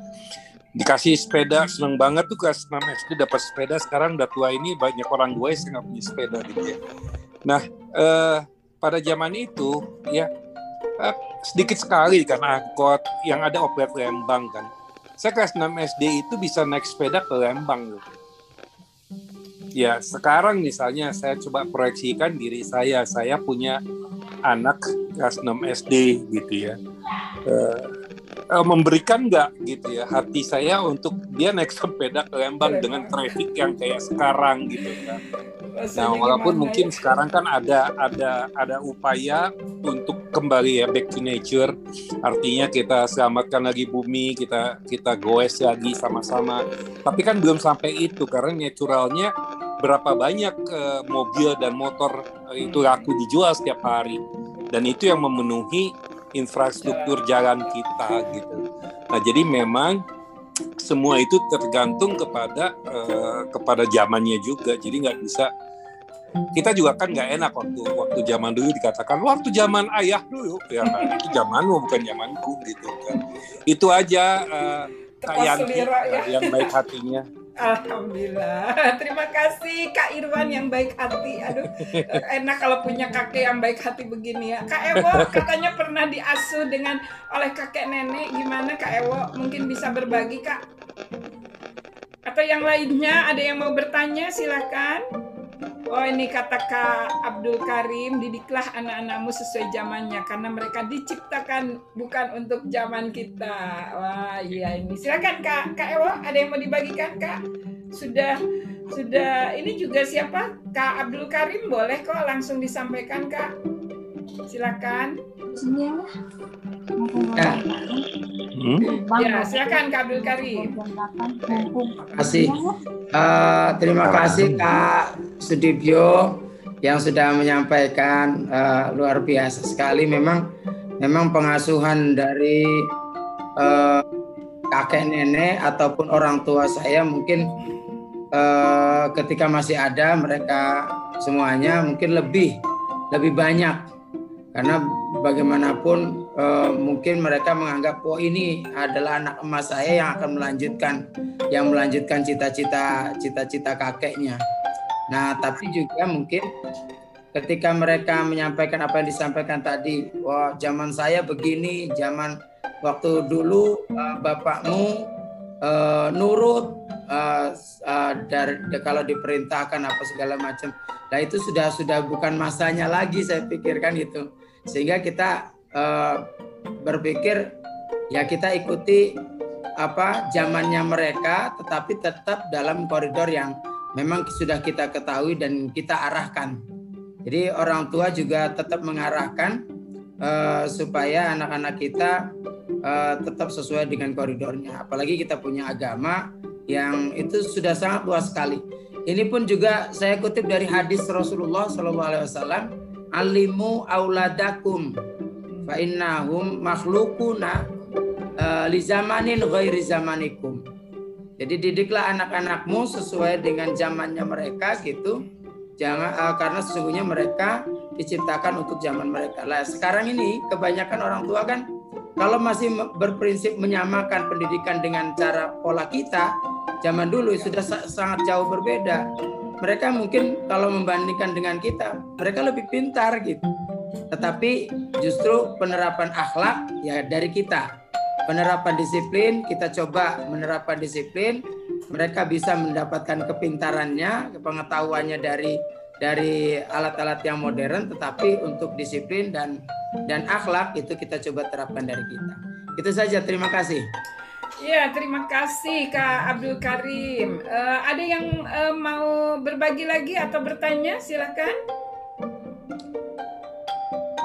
dikasih sepeda seneng banget tuh kelas 6 SD dapat sepeda sekarang udah tua ini banyak orang gue yang nggak punya sepeda gitu ya nah eh, pada zaman itu ya eh, sedikit sekali kan angkot yang ada oplet Lembang kan. Saya kelas 6 SD itu bisa naik sepeda ke Lembang gitu ya sekarang misalnya saya coba proyeksikan diri saya. Saya punya anak kelas 6 SD gitu ya. Uh, memberikan nggak gitu ya hati saya untuk dia naik sepeda ke Lembang dengan traffic yang kayak sekarang gitu kan. Nah, walaupun mungkin ya? sekarang kan ada ada ada upaya untuk kembali ya back to nature, artinya kita selamatkan lagi bumi, kita kita goes lagi sama-sama. Tapi kan belum sampai itu karena naturalnya berapa banyak uh, mobil dan motor itu laku dijual setiap hari dan itu yang memenuhi infrastruktur jalan kita gitu. Nah jadi memang semua itu tergantung kepada uh, kepada zamannya juga. Jadi nggak bisa kita juga kan nggak enak waktu waktu zaman dulu dikatakan waktu zaman ayah dulu ya kan itu zamanmu bukan zamanku gitu kan itu aja uh, yang ya. yang baik hatinya Alhamdulillah. Terima kasih Kak Irwan yang baik hati. Aduh, enak kalau punya kakek yang baik hati begini ya. Kak Ewo katanya pernah diasuh dengan oleh kakek nenek. Gimana Kak Ewo? Mungkin bisa berbagi Kak? Atau yang lainnya ada yang mau bertanya? Silakan. Oh ini kata Kak Abdul Karim, didiklah anak-anakmu sesuai zamannya karena mereka diciptakan bukan untuk zaman kita. Wah iya ini silakan Kak Kak Ewo ada yang mau dibagikan Kak? Sudah sudah ini juga siapa? Kak Abdul Karim boleh kok langsung disampaikan Kak. Silakan. Ya. Hmm? Ya, silakan Kak Abdul Karim. Terima kasih. Uh, terima kasih Kak Sudibyo yang sudah menyampaikan uh, luar biasa sekali. Memang memang pengasuhan dari uh, kakek nenek ataupun orang tua saya mungkin uh, ketika masih ada mereka semuanya mungkin lebih lebih banyak karena bagaimanapun uh, mungkin mereka menganggap oh ini adalah anak emas saya yang akan melanjutkan yang melanjutkan cita-cita cita-cita kakeknya. Nah, tapi juga mungkin ketika mereka menyampaikan apa yang disampaikan tadi, wah zaman saya begini, zaman waktu dulu uh, bapakmu uh, nurut uh, uh, dari kalau diperintahkan apa segala macam. Nah itu sudah sudah bukan masanya lagi saya pikirkan itu sehingga kita uh, berpikir ya kita ikuti apa zamannya mereka tetapi tetap dalam koridor yang memang sudah kita ketahui dan kita arahkan. Jadi orang tua juga tetap mengarahkan uh, supaya anak-anak kita uh, tetap sesuai dengan koridornya. Apalagi kita punya agama yang itu sudah sangat luas sekali. Ini pun juga saya kutip dari hadis Rasulullah SAW alimu auladakum fa innahum makhlukuna uh, li zamanin ghairi zamanikum. Jadi didiklah anak-anakmu sesuai dengan zamannya mereka gitu. Jangan uh, karena sesungguhnya mereka diciptakan untuk zaman mereka. Lah sekarang ini kebanyakan orang tua kan kalau masih berprinsip menyamakan pendidikan dengan cara pola kita, zaman dulu sudah sangat jauh berbeda mereka mungkin kalau membandingkan dengan kita, mereka lebih pintar gitu. Tetapi justru penerapan akhlak ya dari kita. Penerapan disiplin, kita coba menerapkan disiplin, mereka bisa mendapatkan kepintarannya, pengetahuannya dari dari alat-alat yang modern, tetapi untuk disiplin dan dan akhlak itu kita coba terapkan dari kita. Itu saja, terima kasih. Ya, terima kasih Kak Abdul Karim. Uh, ada yang uh, mau berbagi lagi atau bertanya? Silakan.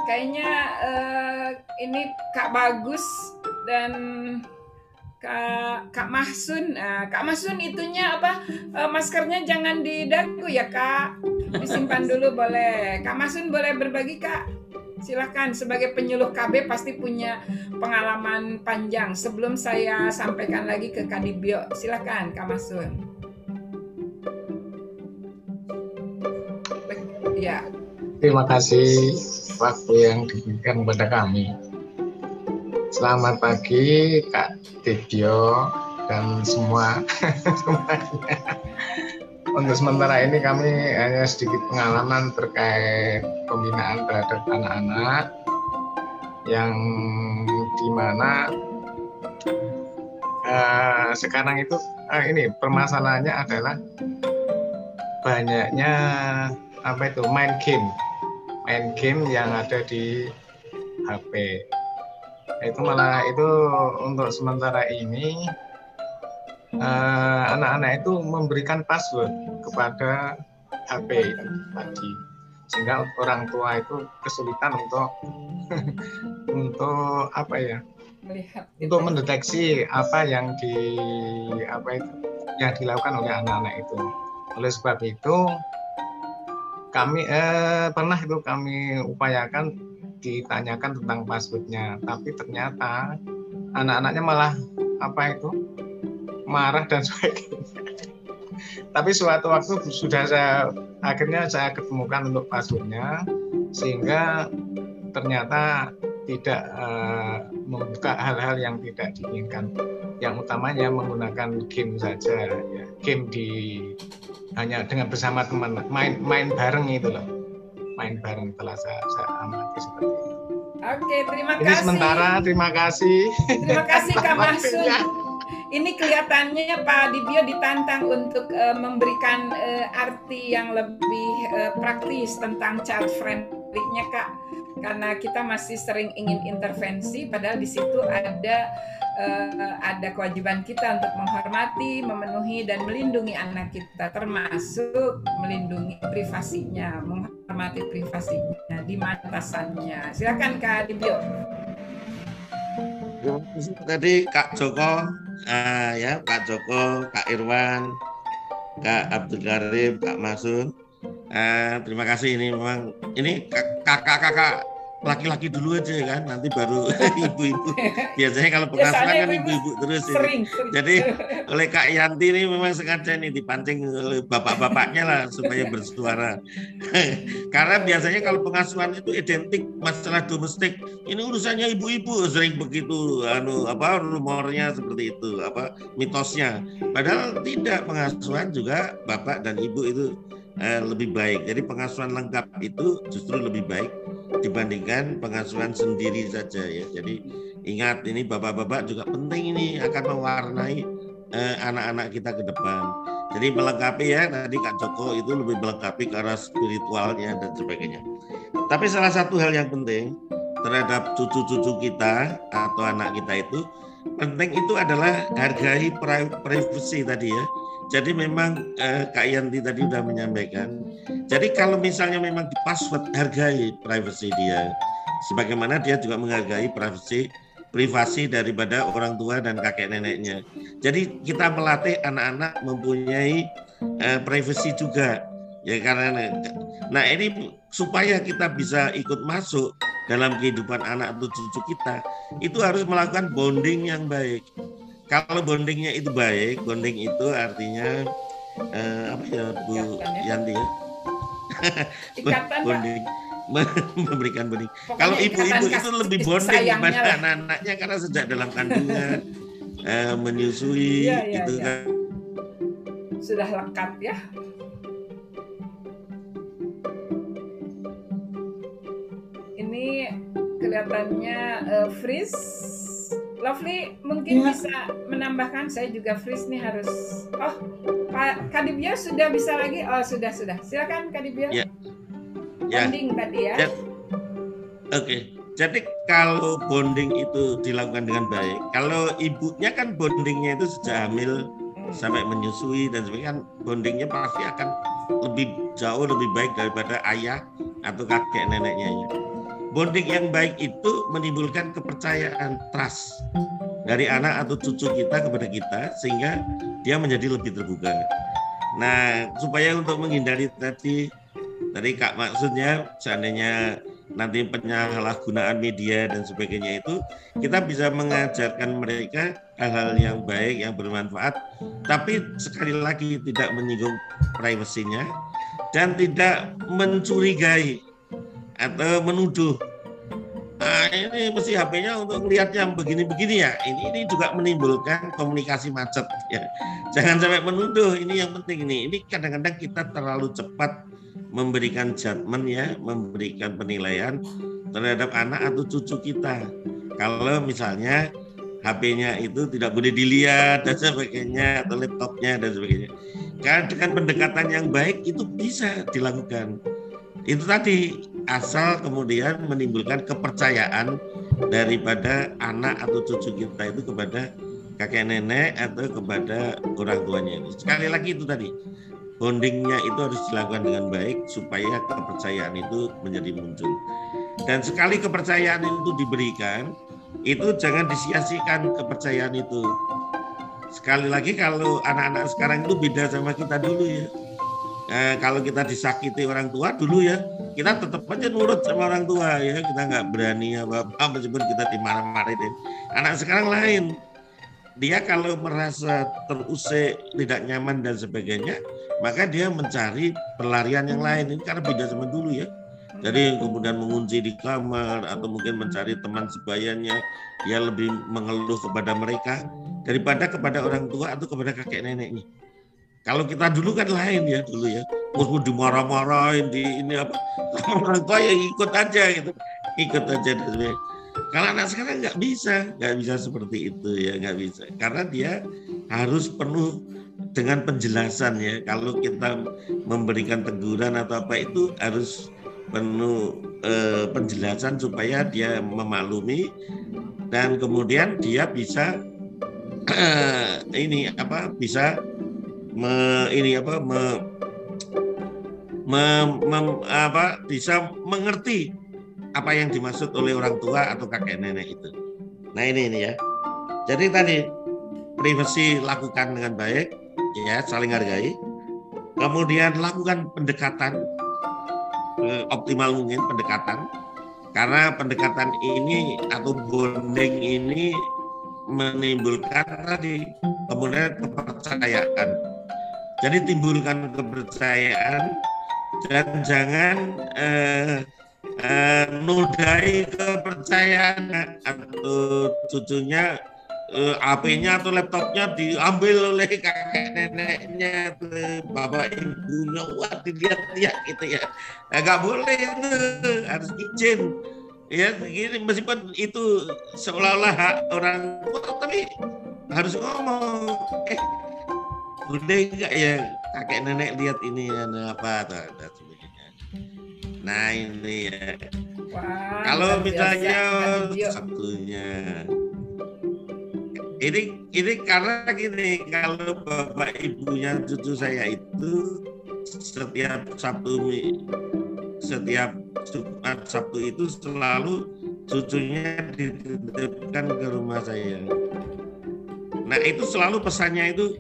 Kayaknya uh, ini Kak Bagus dan Kak Kak Mahsun. Uh, Kak Mahsun itunya apa? Uh, maskernya jangan di dagu ya Kak. Disimpan dulu boleh. Kak Mahsun boleh berbagi Kak? Silakan sebagai penyuluh KB pasti punya pengalaman panjang. Sebelum saya sampaikan lagi ke Kadibio, silakan Kak Masun. Ya. Terima kasih waktu yang diberikan kepada kami. Selamat pagi Kak Dibio dan semua untuk sementara ini kami hanya sedikit pengalaman terkait pembinaan terhadap anak-anak yang di mana uh, sekarang itu uh, ini permasalahannya adalah banyaknya apa itu main game main game yang ada di HP. Itu malah itu untuk sementara ini eh, anak-anak itu memberikan password kepada HP itu tadi sehingga orang tua itu kesulitan untuk untuk apa ya? Melihat untuk mendeteksi apa yang di apa itu yang dilakukan oleh anak-anak itu. Oleh sebab itu kami eh, pernah itu kami upayakan ditanyakan tentang passwordnya, tapi ternyata anak-anaknya malah apa itu marah dan sebagainya. tapi suatu waktu sudah saya akhirnya saya ketemukan untuk passwordnya sehingga ternyata tidak uh, membuka hal-hal yang tidak diinginkan. Yang utamanya menggunakan game saja, ya. game di hanya dengan bersama teman, main main bareng itu loh, main bareng telah saya, saya amati seperti itu. Oke, terima Ini kasih. sementara, terima kasih. Terima kasih Kak Mahsud. Ini kelihatannya Pak Dibio ditantang untuk eh, memberikan eh, arti yang lebih eh, praktis tentang child friendly-nya Kak. Karena kita masih sering ingin intervensi padahal di situ ada eh, ada kewajiban kita untuk menghormati, memenuhi dan melindungi anak kita termasuk melindungi privasinya, menghormati privasinya di batasannya. Silakan Kak Dibio. Tadi Kak Joko, eh, ya Kak Joko, Kak Irwan, Kak Abdul Karim, Kak Masun. Eh, terima kasih ini memang ini kakak-kakak laki-laki dulu aja kan, nanti baru ibu-ibu. Biasanya kalau pengasuhan Biasanya kan ibu-ibu terus ini. Sering, sering. Jadi oleh Kak Yanti ini memang sengaja nih dipancing oleh bapak-bapaknya lah supaya bersuara. Karena biasanya kalau pengasuhan itu identik masalah domestik, ini urusannya ibu-ibu sering begitu anu apa rumornya seperti itu, apa mitosnya. Padahal tidak pengasuhan juga bapak dan ibu itu eh, lebih baik. Jadi pengasuhan lengkap itu justru lebih baik dibandingkan pengasuhan sendiri saja ya. Jadi ingat ini bapak-bapak juga penting ini akan mewarnai eh, anak-anak kita ke depan. Jadi melengkapi ya tadi Kak Joko itu lebih melengkapi arah spiritualnya dan sebagainya. Tapi salah satu hal yang penting terhadap cucu-cucu kita atau anak kita itu penting itu adalah hargai pri- privacy tadi ya. Jadi memang eh, Kak Yanti tadi sudah menyampaikan. Jadi kalau misalnya memang di password hargai privacy dia, sebagaimana dia juga menghargai privacy privasi daripada orang tua dan kakek neneknya. Jadi kita melatih anak-anak mempunyai eh, privacy juga. Ya karena nah ini supaya kita bisa ikut masuk dalam kehidupan anak atau cucu kita, itu harus melakukan bonding yang baik. Kalau bondingnya itu baik, bonding itu artinya eh, apa ya Bu Ikatan ya. Yanti ya? Ikatan bonding memberikan bonding. Pokoknya Kalau ibu-ibu itu lebih bonding lah. anak-anaknya karena sejak dalam kandungan eh, menyusui Iya, iya, gitu iya. kan. Sudah lekat ya. Ini kelihatannya eh, freeze. Lovely mungkin Ya. bisa menambahkan saya juga freeze nih harus oh Pak Kadibio sudah bisa lagi oh sudah sudah silakan Kadibio Ya. Ya, bonding tadi ya Ya. oke. Jadi kalau bonding itu dilakukan dengan baik, kalau ibunya kan bondingnya itu sejak hamil Hmm. sampai menyusui dan sebagainya kan bondingnya pasti akan lebih jauh lebih baik daripada ayah atau kakek neneknya ya. Bonding yang baik itu menimbulkan kepercayaan trust dari anak atau cucu kita kepada kita sehingga dia menjadi lebih terbuka. Nah, supaya untuk menghindari tadi tadi Kak maksudnya seandainya nanti penyalahgunaan media dan sebagainya itu kita bisa mengajarkan mereka hal-hal yang baik yang bermanfaat tapi sekali lagi tidak menyinggung privasinya dan tidak mencurigai atau menuduh. Ah ini mesti HP-nya untuk melihat yang begini-begini ya. Ini ini juga menimbulkan komunikasi macet ya. Jangan sampai menuduh ini yang penting ini ini kadang-kadang kita terlalu cepat memberikan judgement ya memberikan penilaian terhadap anak atau cucu kita. Kalau misalnya HP-nya itu tidak boleh dilihat dan sebagainya atau laptopnya dan sebagainya. Karena dengan pendekatan yang baik itu bisa dilakukan. Itu tadi asal kemudian menimbulkan kepercayaan daripada anak atau cucu kita itu kepada kakek nenek atau kepada orang tuanya ini. Sekali lagi itu tadi, bondingnya itu harus dilakukan dengan baik supaya kepercayaan itu menjadi muncul. Dan sekali kepercayaan itu diberikan, itu jangan disia-siakan kepercayaan itu. Sekali lagi kalau anak-anak sekarang itu beda sama kita dulu ya. Eh, kalau kita disakiti orang tua dulu ya, kita tetap aja nurut sama orang tua ya. Kita nggak berani apa-apa meskipun kita dimarah-marahin. Anak sekarang lain. Dia kalau merasa terusik, tidak nyaman dan sebagainya, maka dia mencari pelarian yang lain. Ini karena beda sama dulu ya jadi kemudian mengunci di kamar atau mungkin mencari teman sebayanya, dia lebih mengeluh kepada mereka daripada kepada orang tua atau kepada kakek neneknya. Kalau kita dulu kan lain ya dulu ya, mau dimarah-marahin di ini apa, orang tua ya ikut aja gitu, ikut aja. Kalau anak sekarang nggak bisa, nggak bisa seperti itu ya, nggak bisa, karena dia harus penuh dengan penjelasan ya. Kalau kita memberikan teguran atau apa itu harus penuh eh, penjelasan supaya dia memaklumi dan kemudian dia bisa eh, ini apa bisa me, ini apa me, me, me, apa bisa mengerti apa yang dimaksud oleh orang tua atau kakek nenek itu. Nah ini ini ya. Jadi tadi privasi lakukan dengan baik, ya saling hargai. Kemudian lakukan pendekatan optimal mungkin pendekatan karena pendekatan ini atau bonding ini menimbulkan tadi kemudian kepercayaan. Jadi timbulkan kepercayaan dan jangan eh, eh, nodai kepercayaan atau cucunya uh, HP-nya atau laptopnya diambil oleh kakek neneknya, bapak ibunya, wah dilihat-lihat gitu ya. Nah, nggak boleh itu, harus izin. Ya, gini, meskipun itu seolah-olah hak orang tua, tapi harus ngomong, eh, udah enggak ya kakek nenek lihat ini ya apa dan sebagainya. Nah ini ya. Wah, Kalau misalnya satunya ini ini karena gini kalau bapak ibunya cucu saya itu setiap Sabtu setiap Jumat Sabtu itu selalu cucunya dititipkan ke rumah saya. Nah itu selalu pesannya itu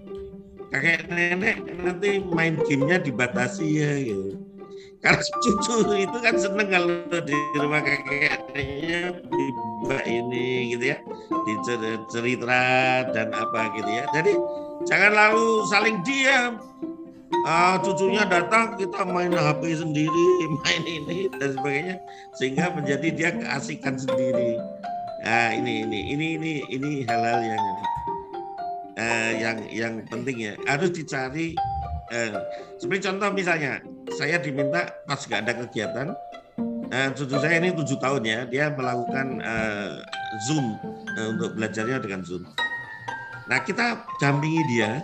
kakek nenek nanti main gamenya dibatasi ya gitu karena cucu itu kan seneng kalau di rumah kakeknya ini gitu ya cerita dan apa gitu ya. Jadi jangan lalu saling diam. Ah, cucunya datang kita main HP sendiri main ini dan sebagainya sehingga menjadi dia keasikan sendiri. Nah ini ini ini ini ini hal-hal yang uh, yang yang penting ya harus dicari uh, seperti contoh misalnya saya diminta pas nggak ada kegiatan uh, cucu saya ini tujuh tahun ya dia melakukan uh, zoom uh, untuk belajarnya dengan zoom. Nah kita dampingi dia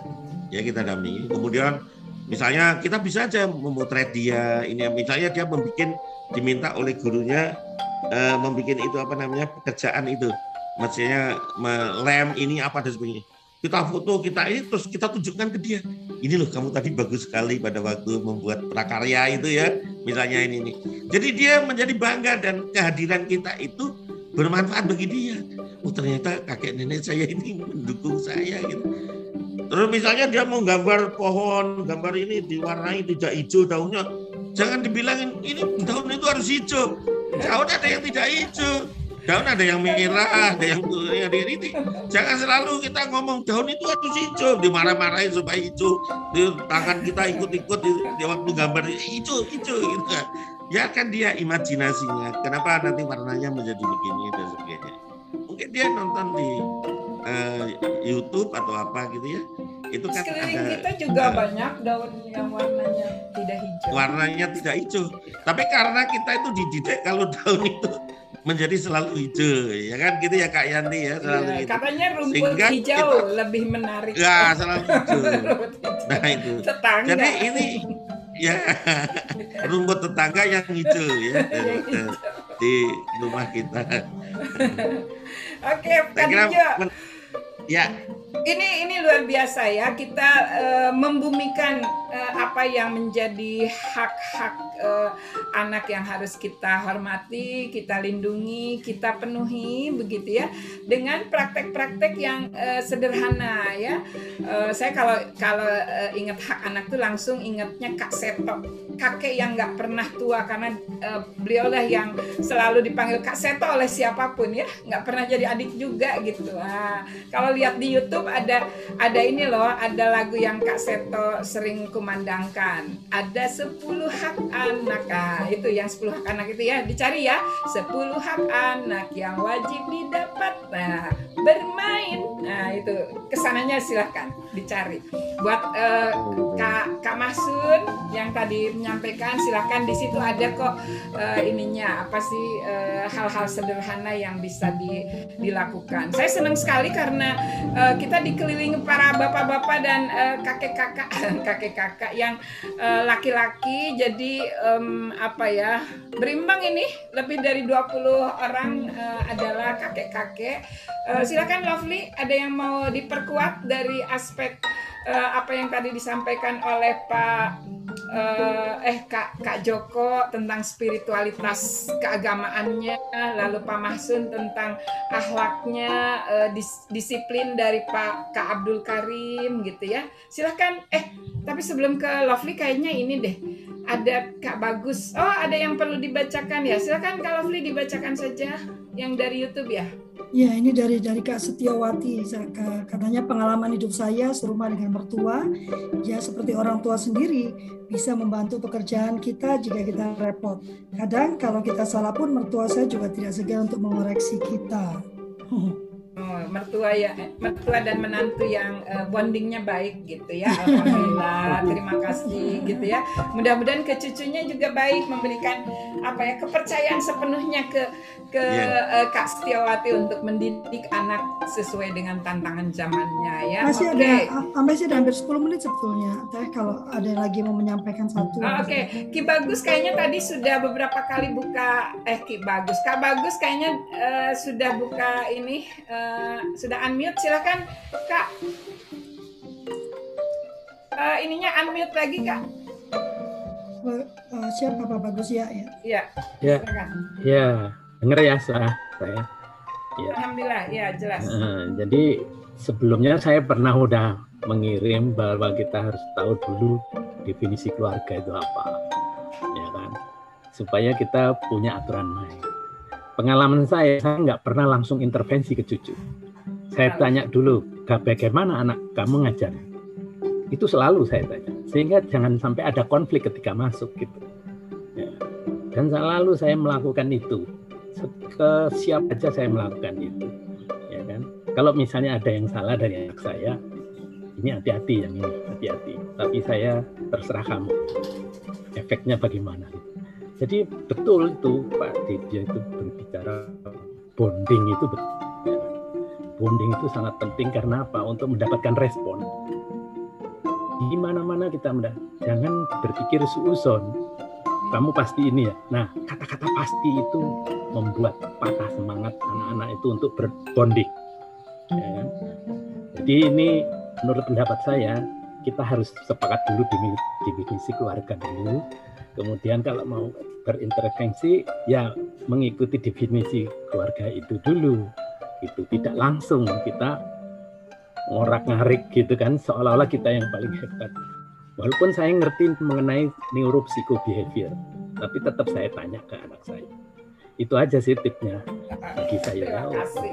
ya kita dampingi. Kemudian misalnya kita bisa aja memotret dia ini misalnya dia membuat diminta oleh gurunya uh, membuat itu apa namanya pekerjaan itu. Maksudnya lem ini apa dan sebagainya kita foto kita ini terus kita tunjukkan ke dia. Ini loh kamu tadi bagus sekali pada waktu membuat prakarya itu ya misalnya ini nih. Jadi dia menjadi bangga dan kehadiran kita itu bermanfaat bagi dia. Oh ternyata kakek nenek saya ini mendukung saya gitu. Terus misalnya dia mau gambar pohon gambar ini diwarnai tidak hijau daunnya. Jangan dibilangin ini daun itu harus hijau. Daun ada yang tidak hijau daun ada yang merah, ada yang yang ini. Jangan selalu kita ngomong daun itu harus hijau, dimarah-marahin supaya hijau. Di tangan kita ikut-ikut di, di waktu gambar hijau, hijau gitu kan. Ya kan dia imajinasinya. Kenapa nanti warnanya menjadi begini dan sebagainya. Mungkin dia nonton di uh, YouTube atau apa gitu ya. Itu kan Sekeliling ada kita juga uh, banyak daun yang warnanya tidak hijau. Warnanya tidak hijau. Tapi karena kita itu dididik kalau daun itu menjadi selalu hijau ya kan gitu ya Kak Yanti ya selalu ya, gitu. katanya rumput Sehingga hijau kita, lebih menarik ya selalu hijau nah itu Tetangga. jadi ini ya rumput tetangga yang hijau ya di rumah kita. Oke, Kak Ya. Ini ini luar biasa ya kita uh, membumikan uh, apa yang menjadi hak-hak uh, anak yang harus kita hormati, kita lindungi, kita penuhi begitu ya dengan praktek-praktek yang uh, sederhana ya. Uh, saya kalau kalau uh, ingat hak anak tuh langsung ingatnya Kak Seto, kakek yang nggak pernah tua karena uh, beliau lah yang selalu dipanggil Kak Seto oleh siapa pun ya, nggak pernah jadi adik juga gitu. Nah, kalau lihat di YouTube ada ada ini loh, ada lagu yang Kak Seto sering kumandangkan. Ada 10 hak anak. Nah, itu yang 10 hak anak itu ya, dicari ya. 10 hak anak yang wajib didapat. Nah, bermain. Nah, itu ke sananya silahkan dicari. Buat uh, Kak Kak Masun yang tadi menyampaikan silahkan di situ ada kok uh, ininya apa sih hal hal-hal sederhana yang bisa di, dilakukan. Saya senang sekali karena uh, kita dikelilingi para bapak-bapak dan uh, kakek-kakak kakek-kakak yang laki-laki uh, jadi um, apa ya berimbang ini lebih dari 20 orang uh, adalah kakek-kakek silakan Lovely ada yang mau diperkuat dari aspek uh, apa yang tadi disampaikan oleh Pak uh, eh Kak Kak Joko tentang spiritualitas keagamaannya, lalu Pak Mahsun tentang akhlaknya, uh, dis, disiplin dari Pak Kak Abdul Karim gitu ya. Silahkan eh tapi sebelum ke Lovely kayaknya ini deh ada Kak Bagus. Oh, ada yang perlu dibacakan ya. Silakan Kak Lovely dibacakan saja yang dari YouTube ya. Ya, ini dari dari Kak Setiawati. Katanya pengalaman hidup saya serumah dengan mertua, ya seperti orang tua sendiri bisa membantu pekerjaan kita jika kita repot. Kadang kalau kita salah pun mertua saya juga tidak segan untuk mengoreksi kita. Oh, mertua ya mertua dan menantu yang uh, bondingnya baik gitu ya alhamdulillah terima kasih gitu ya mudah-mudahan ke cucunya juga baik memberikan apa ya kepercayaan sepenuhnya ke ke yeah. Iya. uh, Kak Setiawati untuk mendidik anak sesuai dengan tantangan zamannya ya masih okay. ada masih ada hampir 10 menit sebetulnya teh kalau ada lagi mau menyampaikan satu oh, oke okay. Ki Bagus kayaknya tadi sudah beberapa kali buka eh Ki Bagus Kak Bagus kayaknya uh, sudah buka ini uh, Eh, sudah unmute silahkan kak. Uh, ininya unmute lagi kak. Uh, siapa pak bagus? Ya ya. Ya. Ya ya dengar ya saya saya ya. alhamdulillah ya jelas. Uh, jadi sebelumnya saya pernah udah mengirim bahwa kita harus tahu dulu definisi keluarga itu apa ya kan? Supaya kita punya aturan main pengalaman saya, saya nggak pernah langsung intervensi ke cucu. Saya tanya dulu, bagaimana anak kamu ngajar? Itu selalu saya tanya, sehingga jangan sampai ada konflik ketika masuk gitu. Ya. Dan selalu saya melakukan itu, ke siapa aja saya melakukan itu, ya kan? Kalau misalnya ada yang salah dari anak saya, ini hati-hati yang ini, hati-hati. Tapi saya terserah kamu, efeknya bagaimana? Jadi betul itu Pak Dedya itu berbicara bonding itu betul. Bonding itu sangat penting karena apa? Untuk mendapatkan respon. Di mana-mana kita mendapat. Jangan berpikir suuson. Kamu pasti ini ya. Nah, kata-kata pasti itu membuat patah semangat anak-anak itu untuk berbonding. Ya kan? Jadi ini menurut pendapat saya kita harus sepakat dulu di definisi keluarga dulu Kemudian kalau mau berintervensi ya mengikuti definisi keluarga itu dulu. Itu tidak langsung kita ngorak-ngarik gitu kan seolah-olah kita yang paling hebat. Walaupun saya ngerti mengenai neuropsikobehavior, tapi tetap saya tanya ke anak saya. Itu aja sih tipnya bagi saya. Terima kasih.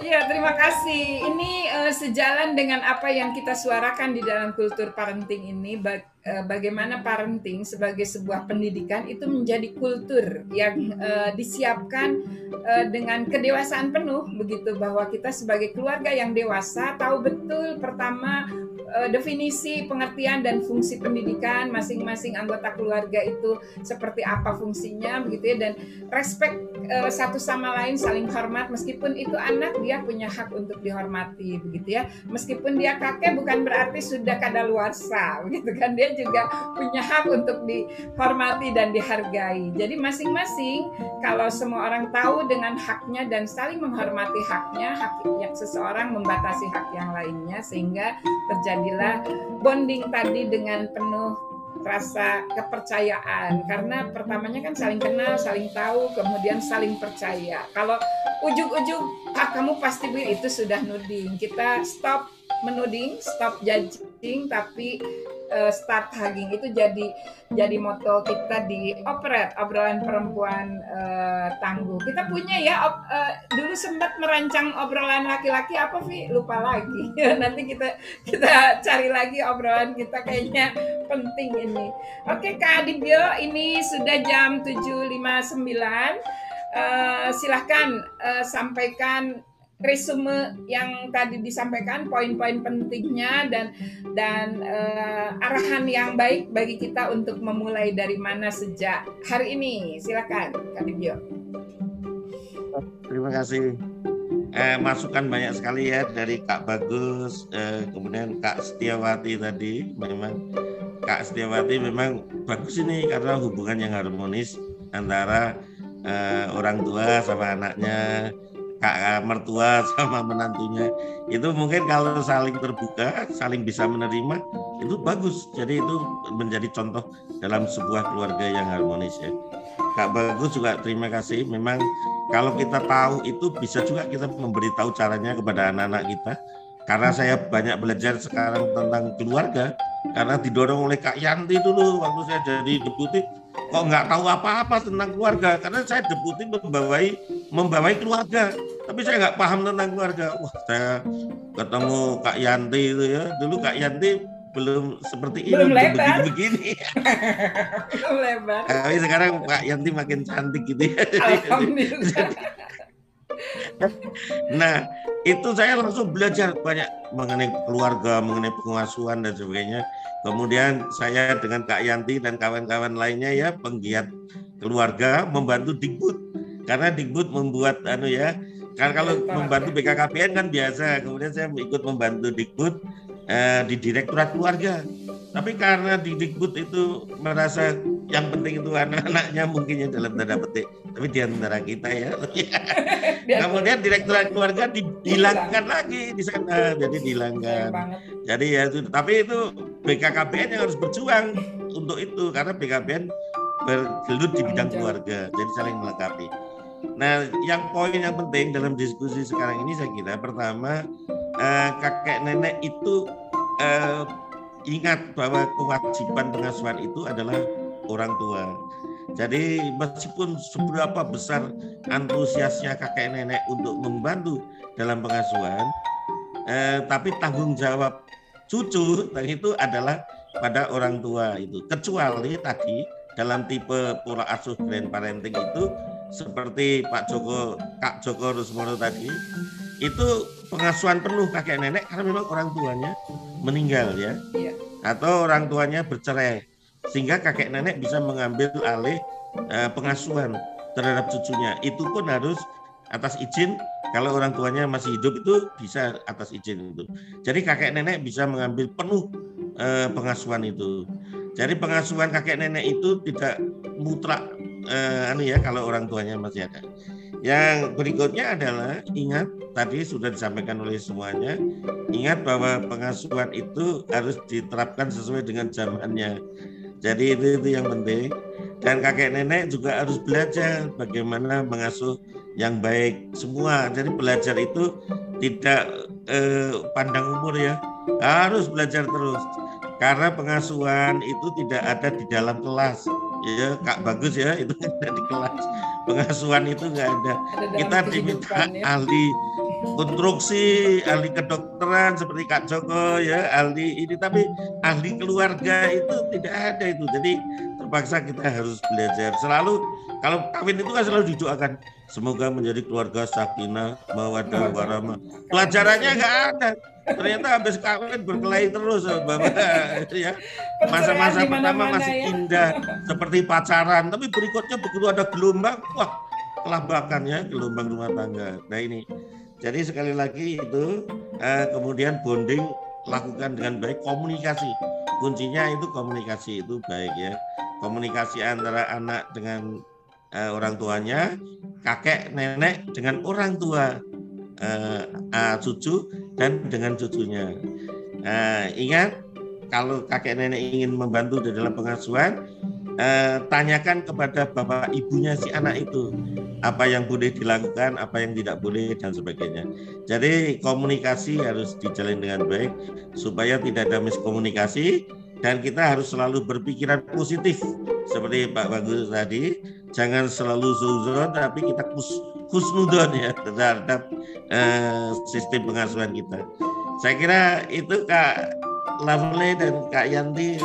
Iya, terima kasih. Ini uh, sejalan dengan apa yang kita suarakan di dalam kultur parenting ini. Eh, bagaimana parenting sebagai sebuah pendidikan itu menjadi kultur yang uh, disiapkan uh, dengan kedewasaan penuh begitu bahwa kita sebagai keluarga yang dewasa tahu betul pertama uh, definisi pengertian dan fungsi pendidikan masing-masing anggota keluarga itu seperti apa fungsinya begitu ya. Dan respect uh, satu sama lain saling hormat. Meskipun itu anak dia punya hak untuk dihormati begitu ya. Meskipun dia kakek bukan berarti sudah kadaluarsa begitu kan. Dia juga punya hak untuk dihormati dan dihargai. Jadi masing-masing kalau semua orang tahu dengan haknya dan saling menghormati haknya, hak yang seseorang membatasi hak yang lainnya sehingga terjadilah bonding tadi dengan penuh rasa kepercayaan karena pertamanya kan saling kenal, saling tahu, kemudian saling percaya. Kalau ujung-ujung ah kamu pasti itu sudah nuding. Kita stop menuding, stop judging, tapi uh, start hugging itu jadi jadi moto kita di operate obrolan perempuan uh, tangguh. Kita punya ya op, uh, dulu sempat merancang obrolan laki-laki apa sih lupa lagi. Nanti kita kita cari lagi obrolan kita kayaknya penting ini. Oke Kak Adibio ini sudah jam 7.59. Uh, silahkan uh, sampaikan resume yang tadi disampaikan poin-poin pentingnya dan dan uh, arahan yang baik bagi kita untuk memulai dari mana sejak hari ini silakan Kak Dibio. Terima kasih. Eh, masukan banyak sekali ya dari Kak Bagus, eh, kemudian Kak Setiawati tadi. Memang Kak Setiawati memang bagus ini karena hubungan yang harmonis antara eh, orang tua sama anaknya, kakak mertua sama menantunya. Itu mungkin kalau saling terbuka saling bisa menerima itu bagus. Jadi itu menjadi contoh dalam sebuah keluarga yang harmonis ya. Kak bagus juga terima kasih. Memang kalau kita tahu itu bisa juga kita memberitahu caranya kepada anak-anak kita. Karena saya banyak belajar sekarang tentang keluarga karena didorong oleh Kak Yanti dulu waktu saya jadi deputi kok nggak tahu apa-apa tentang keluarga? Karena saya deputi membawai membawai keluarga. Tapi saya nggak paham tentang keluarga. Wah saya ketemu Kak Yanti itu ya. Dulu Kak Yanti belum seperti ini belum lebar. begini, belum lebar. Tapi sekarang Kak Yanti makin cantik gitu ya. Alhamdulillah. Nah itu saya langsung belajar banyak mengenai keluarga mengenai pengasuhan dan sebagainya Kemudian saya dengan Kak Yanti dan kawan-kawan lainnya ya penggiat keluarga membantu Dikbud karena Dikbud membuat anu ya kan kalau membantu BKKBN kan biasa. Kemudian saya ikut membantu Dikbud eh, di Direktorat Keluarga. Tapi karena di Dikbud itu merasa yang penting itu anak-anaknya mungkin yang dalam tanda petik. Tapi di antara kita ya. Kemudian direkturat keluarga dihilangkan lagi di sana. Jadi dihilangkan jadi ya itu tapi itu BKKBN yang harus berjuang untuk itu karena BKBN bergelut di bidang keluarga jadi saling melengkapi nah yang poin yang penting dalam diskusi sekarang ini saya kira pertama eh, kakek nenek itu eh, ingat bahwa kewajiban pengasuhan itu adalah orang tua. Jadi meskipun seberapa besar antusiasnya kakek nenek untuk membantu dalam pengasuhan, eh, tapi tanggung jawab cucu itu adalah pada orang tua itu. Kecuali tadi dalam tipe pola asuh grandparenting itu seperti Pak Joko, Kak Joko Rusmono tadi, itu pengasuhan penuh kakek nenek karena memang orang tuanya meninggal ya, iya. atau orang tuanya bercerai sehingga kakek nenek bisa mengambil alih uh, pengasuhan terhadap cucunya. Itu pun harus atas izin kalau orang tuanya masih hidup itu bisa atas izin itu. Jadi kakek nenek bisa mengambil penuh uh, pengasuhan itu. Jadi pengasuhan kakek nenek itu tidak mutlak uh, anu ya kalau orang tuanya masih ada. Yang berikutnya adalah ingat tadi sudah disampaikan oleh semuanya, ingat bahwa pengasuhan itu harus diterapkan sesuai dengan zamannya. Jadi itu, itu yang penting. Dan kakek nenek juga harus belajar bagaimana mengasuh yang baik semua. Jadi belajar itu tidak eh, pandang umur ya, harus belajar terus. Karena pengasuhan itu tidak ada di dalam kelas. Ya, Kak bagus ya, itu tidak di kelas. Pengasuhan itu nggak ada. ada Kita diminta ya. ahli konstruksi, ahli kedokteran seperti Kak Joko ya, ahli ini tapi ahli keluarga itu tidak ada itu. Jadi terpaksa kita harus belajar. Selalu kalau kawin itu kan selalu didoakan semoga menjadi keluarga sakinah, mawadah, warahmah. Pelajarannya nggak ada. Ternyata habis kawin berkelahi terus Bapak ya. Masa-masa pertama masih ya. indah seperti pacaran, tapi berikutnya begitu ada gelombang, wah kelabakan ya gelombang rumah tangga. Nah ini jadi sekali lagi itu uh, kemudian bonding lakukan dengan baik komunikasi. kuncinya itu komunikasi itu baik ya. Komunikasi antara anak dengan uh, orang tuanya, kakek nenek dengan orang tua uh, uh, cucu dan dengan cucunya. Uh, ingat kalau kakek nenek ingin membantu di dalam pengasuhan, uh, tanyakan kepada bapak ibunya si anak itu apa yang boleh dilakukan, apa yang tidak boleh dan sebagainya. Jadi komunikasi harus dijalin dengan baik supaya tidak ada miskomunikasi dan kita harus selalu berpikiran positif seperti Pak Bagus tadi jangan selalu suzon tapi kita kus, kusnudon ya terhadap uh, sistem pengasuhan kita saya kira itu Kak Lovely dan Kak Yanti.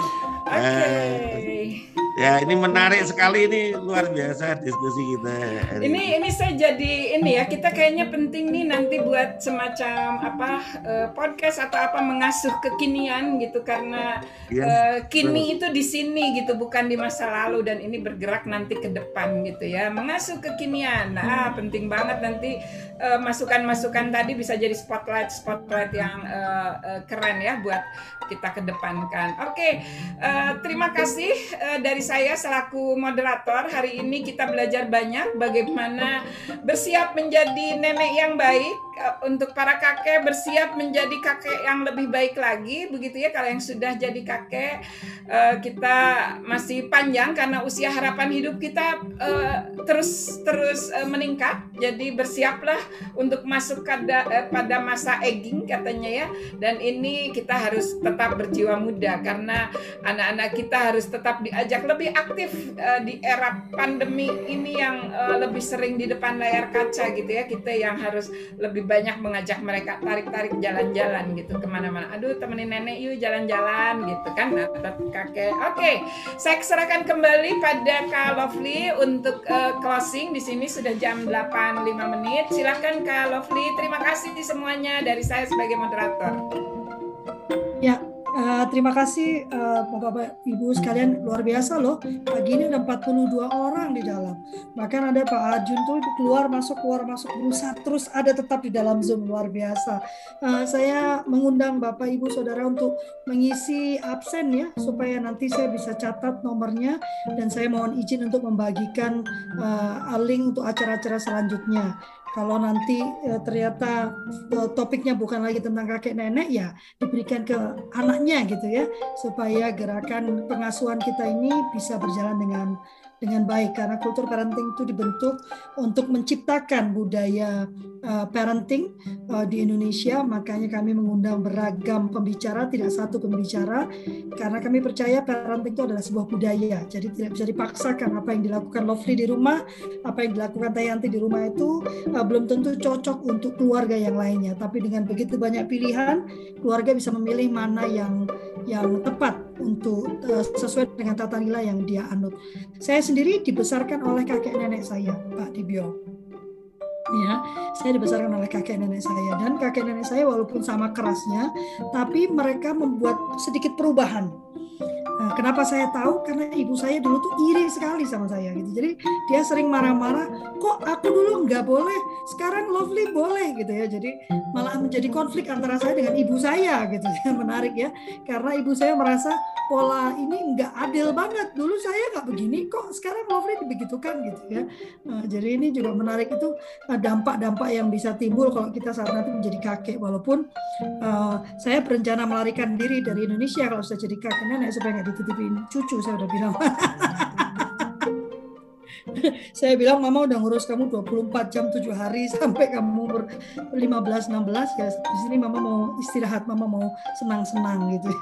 Okay. Ya, ini menarik sekali ini luar biasa diskusi kita. Hari ini ini saya jadi ini ya kita kayaknya penting nih nanti buat semacam apa uh, podcast atau apa mengasuh kekinian gitu karena ya, uh, kini betul. itu di sini gitu bukan di masa lalu dan ini bergerak nanti ke depan gitu ya mengasuh kekinian. Nah hmm. penting banget nanti masukan-masukan tadi bisa jadi spotlight spotlight yang uh, uh, keren ya buat kita kedepankan. Oke, okay, uh, terima kasih uh, dari saya selaku moderator hari ini kita belajar banyak bagaimana bersiap menjadi nenek yang baik Eh, untuk para kakek bersiap menjadi kakek yang lebih baik lagi begitu ya. Kalau yang sudah jadi kakek uh, kita masih panjang karena usia harapan hidup kita uh, terus terus meningkat. Jadi bersiaplah untuk masuk pada uh, pada masa aging katanya ya. Dan ini kita harus tetap berjiwa muda karena anak-anak kita harus tetap diajak lebih aktif di era pandemi ini yang lebih sering di depan layar kaca gitu ya. Kita yang harus lebih banyak mengajak mereka tarik-tarik jalan-jalan gitu ke mana-mana. Aduh temenin nenek yuk jalan-jalan gitu kan atau kakek. Oke, okay. saya serahkan kembali pada Kak Lovely untuk uh, closing. Di sini sudah jam 8.05 menit. Silahkan Kak Lovely. Terima kasih semuanya dari saya sebagai moderator. Ya, Uh, terima kasih uh, Bapak Ibu sekalian luar biasa loh. Pagi ini ada 42 orang di dalam. Bahkan ada Pak Arjun tuh keluar masuk keluar masuk berusaha terus ada tetap di dalam Zoom luar biasa. Uh, saya mengundang Bapak Ibu Saudara untuk mengisi absen ya supaya nanti saya bisa catat nomornya dan saya mohon izin untuk membagikan uh, link untuk acara-acara selanjutnya kalau nanti e, ternyata e, topiknya bukan lagi tentang kakek nenek ya diberikan ke anaknya gitu ya supaya gerakan pengasuhan kita ini bisa berjalan dengan dengan baik karena kultur parenting itu dibentuk untuk menciptakan budaya uh, parenting uh, di Indonesia. Makanya kami mengundang beragam pembicara tidak satu pembicara karena kami percaya parenting itu adalah sebuah budaya. Jadi tidak bisa dipaksakan apa yang dilakukan Lovely di rumah apa yang dilakukan Tayanti di rumah itu uh, belum tentu cocok untuk keluarga yang lainnya. Tapi dengan begitu banyak pilihan keluarga bisa memilih mana yang yang tepat untuk uh, sesuai dengan tata nilai yang dia anut. Saya sendiri dibesarkan oleh kakek nenek saya, Pak Dibio. Ya, saya dibesarkan oleh kakek nenek saya dan kakek nenek saya walaupun sama kerasnya, tapi mereka membuat sedikit perubahan Nah, kenapa saya tahu? Karena ibu saya dulu tuh iri sekali sama saya gitu. Jadi dia sering marah-marah, kok aku dulu nggak boleh, sekarang Lovely boleh gitu ya. Jadi malah menjadi konflik antara saya dengan ibu saya gitu. Menarik ya, karena ibu saya merasa pola ini nggak adil banget. Dulu saya nggak begini, kok sekarang Lovely dibegitukan gitu ya. Nah, jadi ini juga menarik itu eh, dampak-dampak yang bisa timbul kalau kita saat nanti menjadi kakek. Walaupun uh, saya berencana melarikan diri dari Indonesia kalau sudah jadi kakek nenek supaya dititipin cucu saya udah bilang saya bilang mama udah ngurus kamu 24 jam 7 hari sampai kamu umur 15 16 ya di sini mama mau istirahat mama mau senang-senang gitu.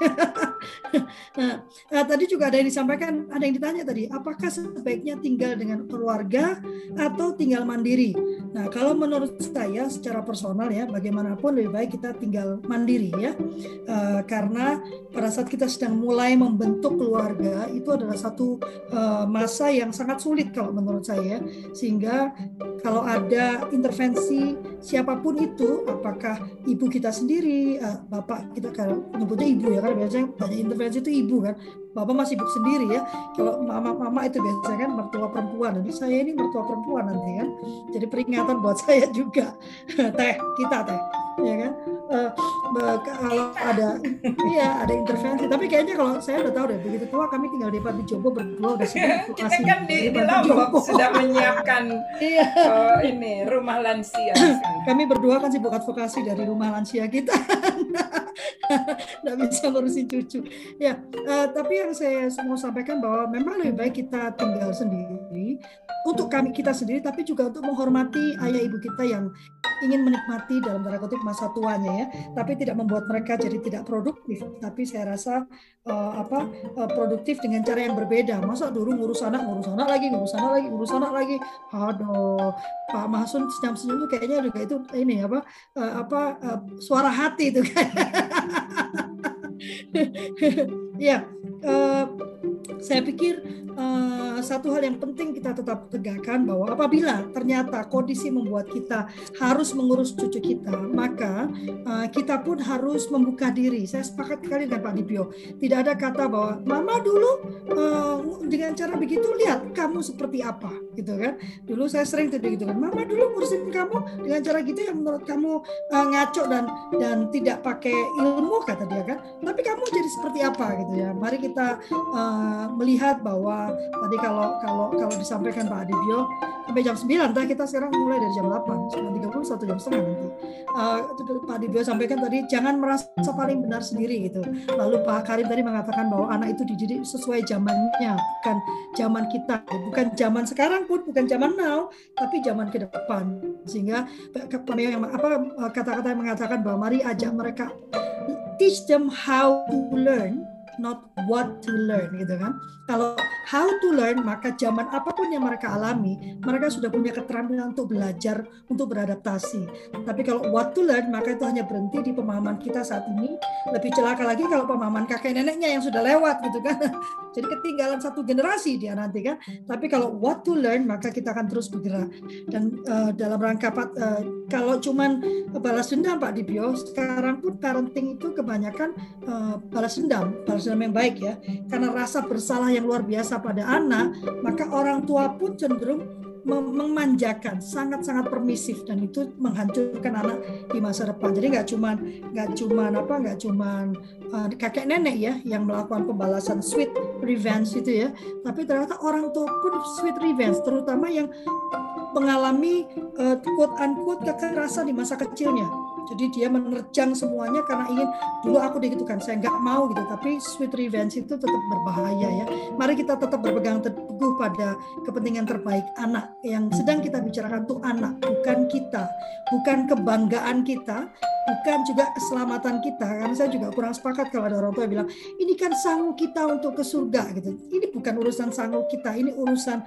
Nah, nah tadi juga ada yang disampaikan ada yang ditanya tadi apakah sebaiknya tinggal dengan keluarga atau tinggal mandiri? Nah kalau menurut saya secara personal ya bagaimanapun lebih baik kita tinggal mandiri ya. Uh, karena pada saat kita sedang mulai membentuk keluarga itu adalah satu uh, masa yang sangat sulit kalau menurut saya sehingga kalau ada intervensi siapa pun itu apakah ibu kita sendiri eh, bapak kita kalau menyebutnya ibu ya kan biasanya banyak intervensi itu ibu kan bapak masih ibu sendiri ya. Kalau mama mama itu biasanya kan mertua perempuan jadi saya ini mertua perempuan nanti kan. Jadi peringatan buat saya juga. Teh kita teh ya kan? Uh, kalau ada iya ada intervensi. Tapi kayaknya kalau saya udah tahu deh begitu tua kami tinggal di Pati Jombo berdua udah sibuk kita kan di, di Lombok sudah menyiapkan iya. uh, ini rumah lansia. Kami berdua kan sibuk advokasi dari rumah lansia kita. Nggak bisa ngurusin cucu. Ya uh, tapi yang saya mau sampaikan bahwa memang lebih baik kita tinggal sendiri untuk kami kita sendiri tapi juga untuk menghormati ayah ibu kita yang ingin menikmati dalam tanda kutip masa tuanya ya. Tapi tidak membuat mereka jadi tidak produktif. Tapi saya rasa uh, apa uh, produktif dengan cara yang berbeda. Masa dulu ngurus anak ngurus anak lagi ngurus anak lagi ngurus anak lagi. Aduh Pak Mahsun senyum senyum tuh kayaknya juga itu ini apa uh, apa uh, suara hati itu kan ya uh, saya pikir uh, satu hal yang penting kita tetap tegakkan bahwa apabila ternyata kondisi membuat kita harus mengurus cucu kita, maka uh, kita pun harus membuka diri. Saya sepakat sekali dengan Pak Dibio. Tidak ada kata bahwa mama dulu uh, dengan cara begitu lihat kamu seperti apa, gitu kan? Dulu saya sering tuh begitu kan, mama dulu ngurusin kamu dengan cara gitu yang menurut kamu uh, ngaco dan dan tidak pakai ilmu kata dia kan. Tapi kamu jadi seperti apa gitu ya? Mari kita uh, melihat bahwa tadi kalau kalau kalau disampaikan Pak Adibio sampai jam 9 entah kita sekarang mulai dari jam 8 9.30 satu jam setengah nanti. Uh, Pak Adibio sampaikan tadi jangan merasa paling benar sendiri gitu. Lalu Pak Karim tadi mengatakan bahwa anak itu dididik sesuai zamannya bukan zaman kita bukan zaman sekarang pun bukan zaman now tapi zaman ke depan. Sehingga yang apa kata-kata yang mengatakan bahwa mari ajak mereka teach them how to learn not what to learn gitu kan. Kalau how to learn maka zaman apa pun yang mereka alami, mereka sudah punya keterampilan untuk belajar, untuk beradaptasi. Tapi kalau what to learn maka itu hanya berhenti di pemahaman kita saat ini. Lebih celaka lagi kalau pemahaman kakek neneknya yang sudah lewat gitu kan. Jadi ketinggalan satu generasi dia nanti kan. Tapi kalau what to learn maka kita akan terus bergerak. Dan uh, dalam rangka uh, kalau cuman balas dendam Pak Dibio, sekarang pun parenting itu kebanyakan uh, balas dendam, balas dendam yang baik ya. Karena rasa bersalah yang luar biasa pada anak, maka orang tua pun cenderung memanjakan, sangat-sangat permisif dan itu menghancurkan anak di masa depan. Jadi nggak cuman nggak cuman apa nggak cuman uh, kakek nenek ya yang melakukan pembalasan sweet revenge itu ya, tapi ternyata orang tua pun sweet revenge, terutama yang mengalami uh, quote unquote kekerasan di masa kecilnya jadi dia menerjang semuanya karena ingin dulu aku digitukan saya nggak mau gitu. Tapi sweet revenge itu tetap berbahaya ya. Mari kita tetap berpegang teguh pada kepentingan terbaik anak. Yang sedang kita bicarakan itu anak bukan kita. Bukan kebanggaan kita bukan juga keselamatan kita. Karena saya juga kurang sepakat kalau ada orang tua bilang ini kan sanggup kita untuk ke surga gitu. Ini bukan urusan sanggup kita ini urusan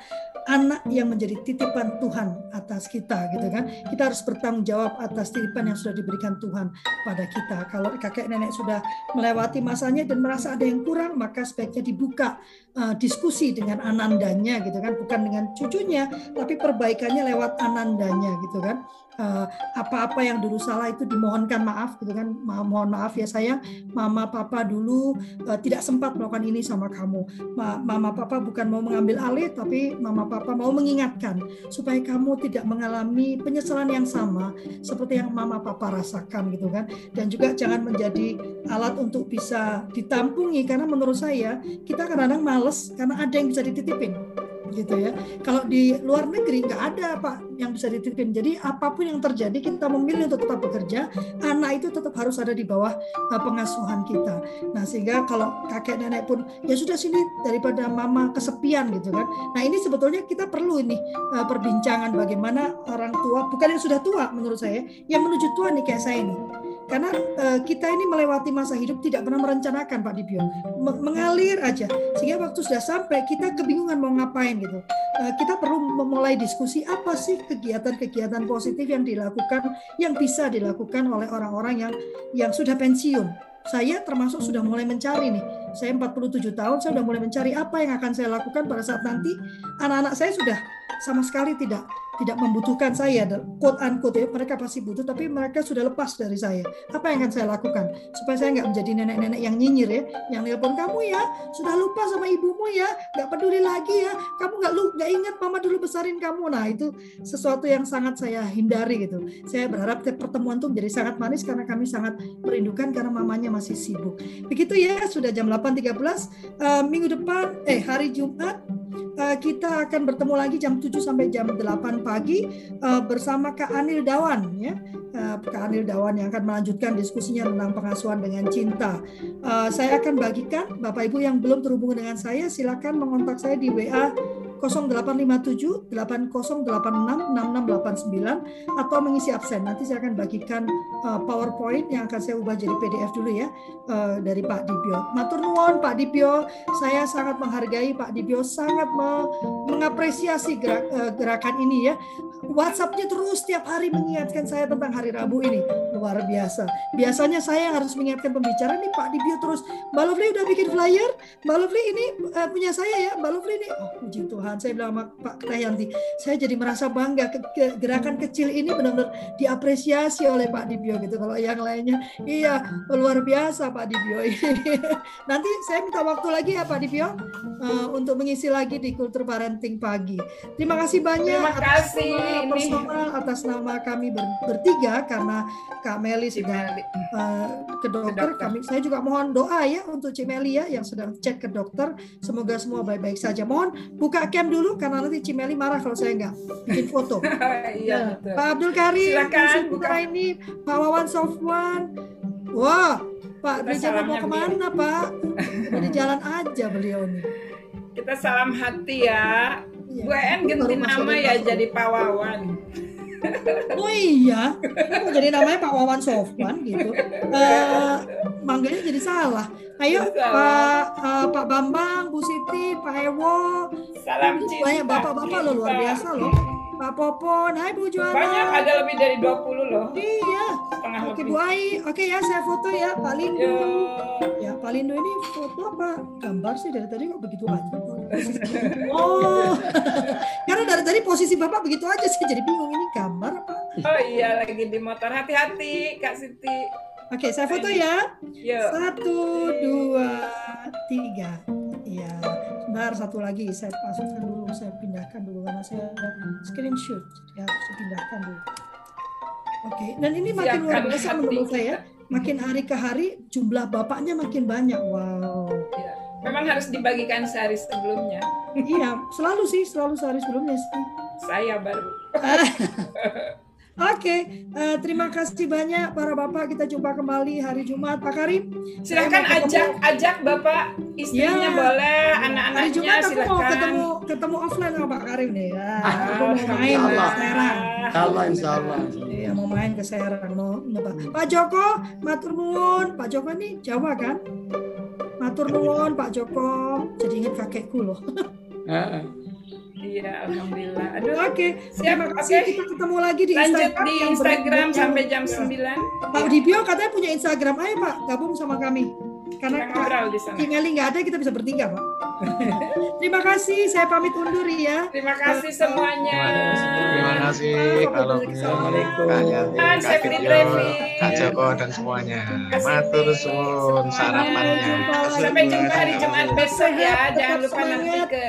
anak yang menjadi titipan Tuhan atas kita gitu kan? Kita harus bertanggung jawab atas titipan yang sudah diberikan Tuhan pada kita. Kalau kakek nenek sudah melewati masanya dan merasa ada yang kurang maka sebaiknya dibuka uh, diskusi dengan anandanya gitu kan. Bukan dengan cucunya tapi perbaikannya lewat anandanya gitu kan. Eh, apa-apa yang dulu salah itu dimohonkan maaf gitu kan. Mohon maaf ya saya mama papa dulu uh, tidak sempat melakukan ini sama kamu. Ma mama papa bukan mau mengambil alih tapi mama papa mau mengingatkan supaya kamu tidak mengalami penyesalan yang sama seperti yang mama papa rasakan gitu kan. Dan juga jangan menjadi alat untuk bisa ditampungi karena menurut saya kita kadang-kadang males karena ada yang bisa dititipin gitu ya. Kalau di luar negeri nggak ada pak yang bisa dititipin. Jadi apa pun yang terjadi kita memilih untuk tetap bekerja, anak itu tetap harus ada di bawah uh, pengasuhan kita. Nah sehingga kalau kakek nenek pun ya sudah sini daripada mama kesepian gitu kan. Nah ini sebetulnya kita perlu ini uh, perbincangan bagaimana orang tua bukan yang sudah tua menurut saya yang menuju tua nih kayak saya ini karena uh, kita ini melewati masa hidup tidak pernah merencanakan Pak Dibio, mengalir aja. Sehingga waktu sudah sampai kita kebingungan mau ngapain gitu. Uh, kita perlu memulai diskusi apa sih kegiatan-kegiatan positif yang dilakukan, yang bisa dilakukan oleh orang-orang yang yang sudah pensiun. Saya termasuk sudah mulai mencari nih Saya 47 tahun, saya sudah mulai mencari apa yang akan saya lakukan pada saat nanti anak-anak saya sudah sama sekali tidak tidak membutuhkan saya. Quote unquote ya mereka pasti butuh tapi mereka sudah lepas dari saya. Apa yang akan saya lakukan? Supaya saya nggak menjadi nenek-nenek yang nyinyir ya yang nelpon kamu ya sudah lupa sama ibumu ya nggak peduli lagi ya kamu nggak lu nggak ingat mama dulu besarin kamu. Nah itu sesuatu yang sangat saya hindari gitu. Saya berharap pertemuan itu menjadi sangat manis karena kami sangat merindukan karena mamanya masih sibuk. Begitu ya sudah jam 8.13 uh, minggu depan eh hari Jumat uh, kita akan bertemu lagi jam 7 sampai jam 8 pagi uh, bersama Kak Anil Dawan ya. Uh, Kak Anil Dawan yang akan melanjutkan diskusinya tentang pengasuhan dengan cinta. Saya akan bagikan Bapak Ibu yang belum terhubung dengan saya silakan mengontak saya di WA 0857 8086 6689 atau mengisi absen. Nanti saya akan bagikan uh, PowerPoint yang akan saya ubah jadi PDF dulu ya uh, dari Pak Dibio. Matur nuwun Pak Dibio, saya sangat menghargai Pak Dibio sangat me mengapresiasi gerak, uh, gerakan ini ya. WhatsAppnya terus setiap hari mengingatkan saya tentang hari Rabu ini luar biasa. Biasanya saya yang harus mengingatkan pembicara ini Pak Dibio terus. Mbak Lovely udah bikin flyer, Mbak Lovely ini uh, punya saya ya, Mbak Lovely ini. Oh puji Tuhan Tuhan. Saya bilang sama Pak Tayanti, saya jadi merasa bangga gerakan kecil ini benar-benar diapresiasi oleh Pak Dibio gitu. Kalau yang lainnya, iya luar biasa Pak Dibio. Nanti saya minta waktu lagi ya Pak Dibio uh, untuk mengisi lagi di Kultur Parenting Pagi. Terima kasih banyak Terima kasih. atas nama personal atas nama kami ber, bertiga karena Kak Meli sudah uh, ke dokter. Kami saya juga mohon doa ya untuk Cimeli ya yang sedang cek ke dokter. Semoga semua baik-baik saja. Mohon buka cam dulu karena nanti Cimeli marah kalau saya nggak bikin foto. iya, nah, Pak Abdul Karim, Silakan, buka ini, Pak Wawan Sofwan. Wah, Pak Rizal mau ke mana Pak? Di jalan aja beliau nih. Kita salam hati ya. Iya. Bu En ganti nama ya jadi Pak Wawan. Oh iya, kok jadi namanya Pak Wawan Sofwan gitu. Uh, manggilnya jadi salah. Ayo Pak uh, Pak Bambang, Bu Siti, Pak Ewo. Salam cinta. Banyak bapak-bapak lo luar biasa loh. Pak Popon, hai Bu Juana. Banyak ada lebih dari 20 loh. Iya. Setengah Oke lebih. Bu Ai, oke ya saya foto ya Pak Lindu. Ya Pak Lindu ini foto apa? Gambar sih dari tadi kok begitu aja. Oh, karena dari tadi posisi Bapak begitu aja sih jadi bingung ini gambar apa? Oh iya lagi di motor. Hati-hati Kak Siti. Oke, saya foto ya. Yuk. Satu, dua, tiga. Iya. Sebentar satu lagi saya masukkan dulu, saya pindahkan dulu karena saya screenshot. Harus saya pindahkan dulu. Oke, dan ini makin luar biasa menurut saya. Makin hari ke hari jumlah bapaknya makin banyak. Wow. Iya. Memang harus dibagikan sehari sebelumnya. iya, selalu sih, selalu sehari sebelumnya sih. Saya baru. Oke, eh, terima kasih banyak para bapak. Kita jumpa kembali hari Jumat, Pak Karim. Ketemu- ajak ajak Bapak istrinya Ya. boleh, Hari anak-anaknya Jumat aku mau ketemu ketemu offline sama Pak Karim nih. Ya, Ah, aku mau main ke insyaallah. Serang. Allah, insya Allah. Iya, mau main ke Serang, mau nyoba. Pak Joko, matur nuwun. Pak Joko ini Jawa kan? Matur nuwun Pak Joko. Jadi ingat kakekku loh. Heeh. Iya, alhamdulillah. Aduh, Oke, siap. terima kasih. Kita ketemu lagi di Lanjut Instagram. di Instagram sampai jam Ya. 9. Pak Dibio katanya punya Instagram. Ayo Pak, gabung sama kami. Karena Kita ngobrol di sana. Tinggali nggak ada, kita bisa bertiga Pak. Terima kasih, saya pamit undur ya. Terima kasih semuanya. Terima kasih kalau Assalamualaikum. Kak Joko dan semuanya. Kasih Matur suwun sarapannya. Sampai jumpa hari Jumat besok ya. Jangan lupa nanti ke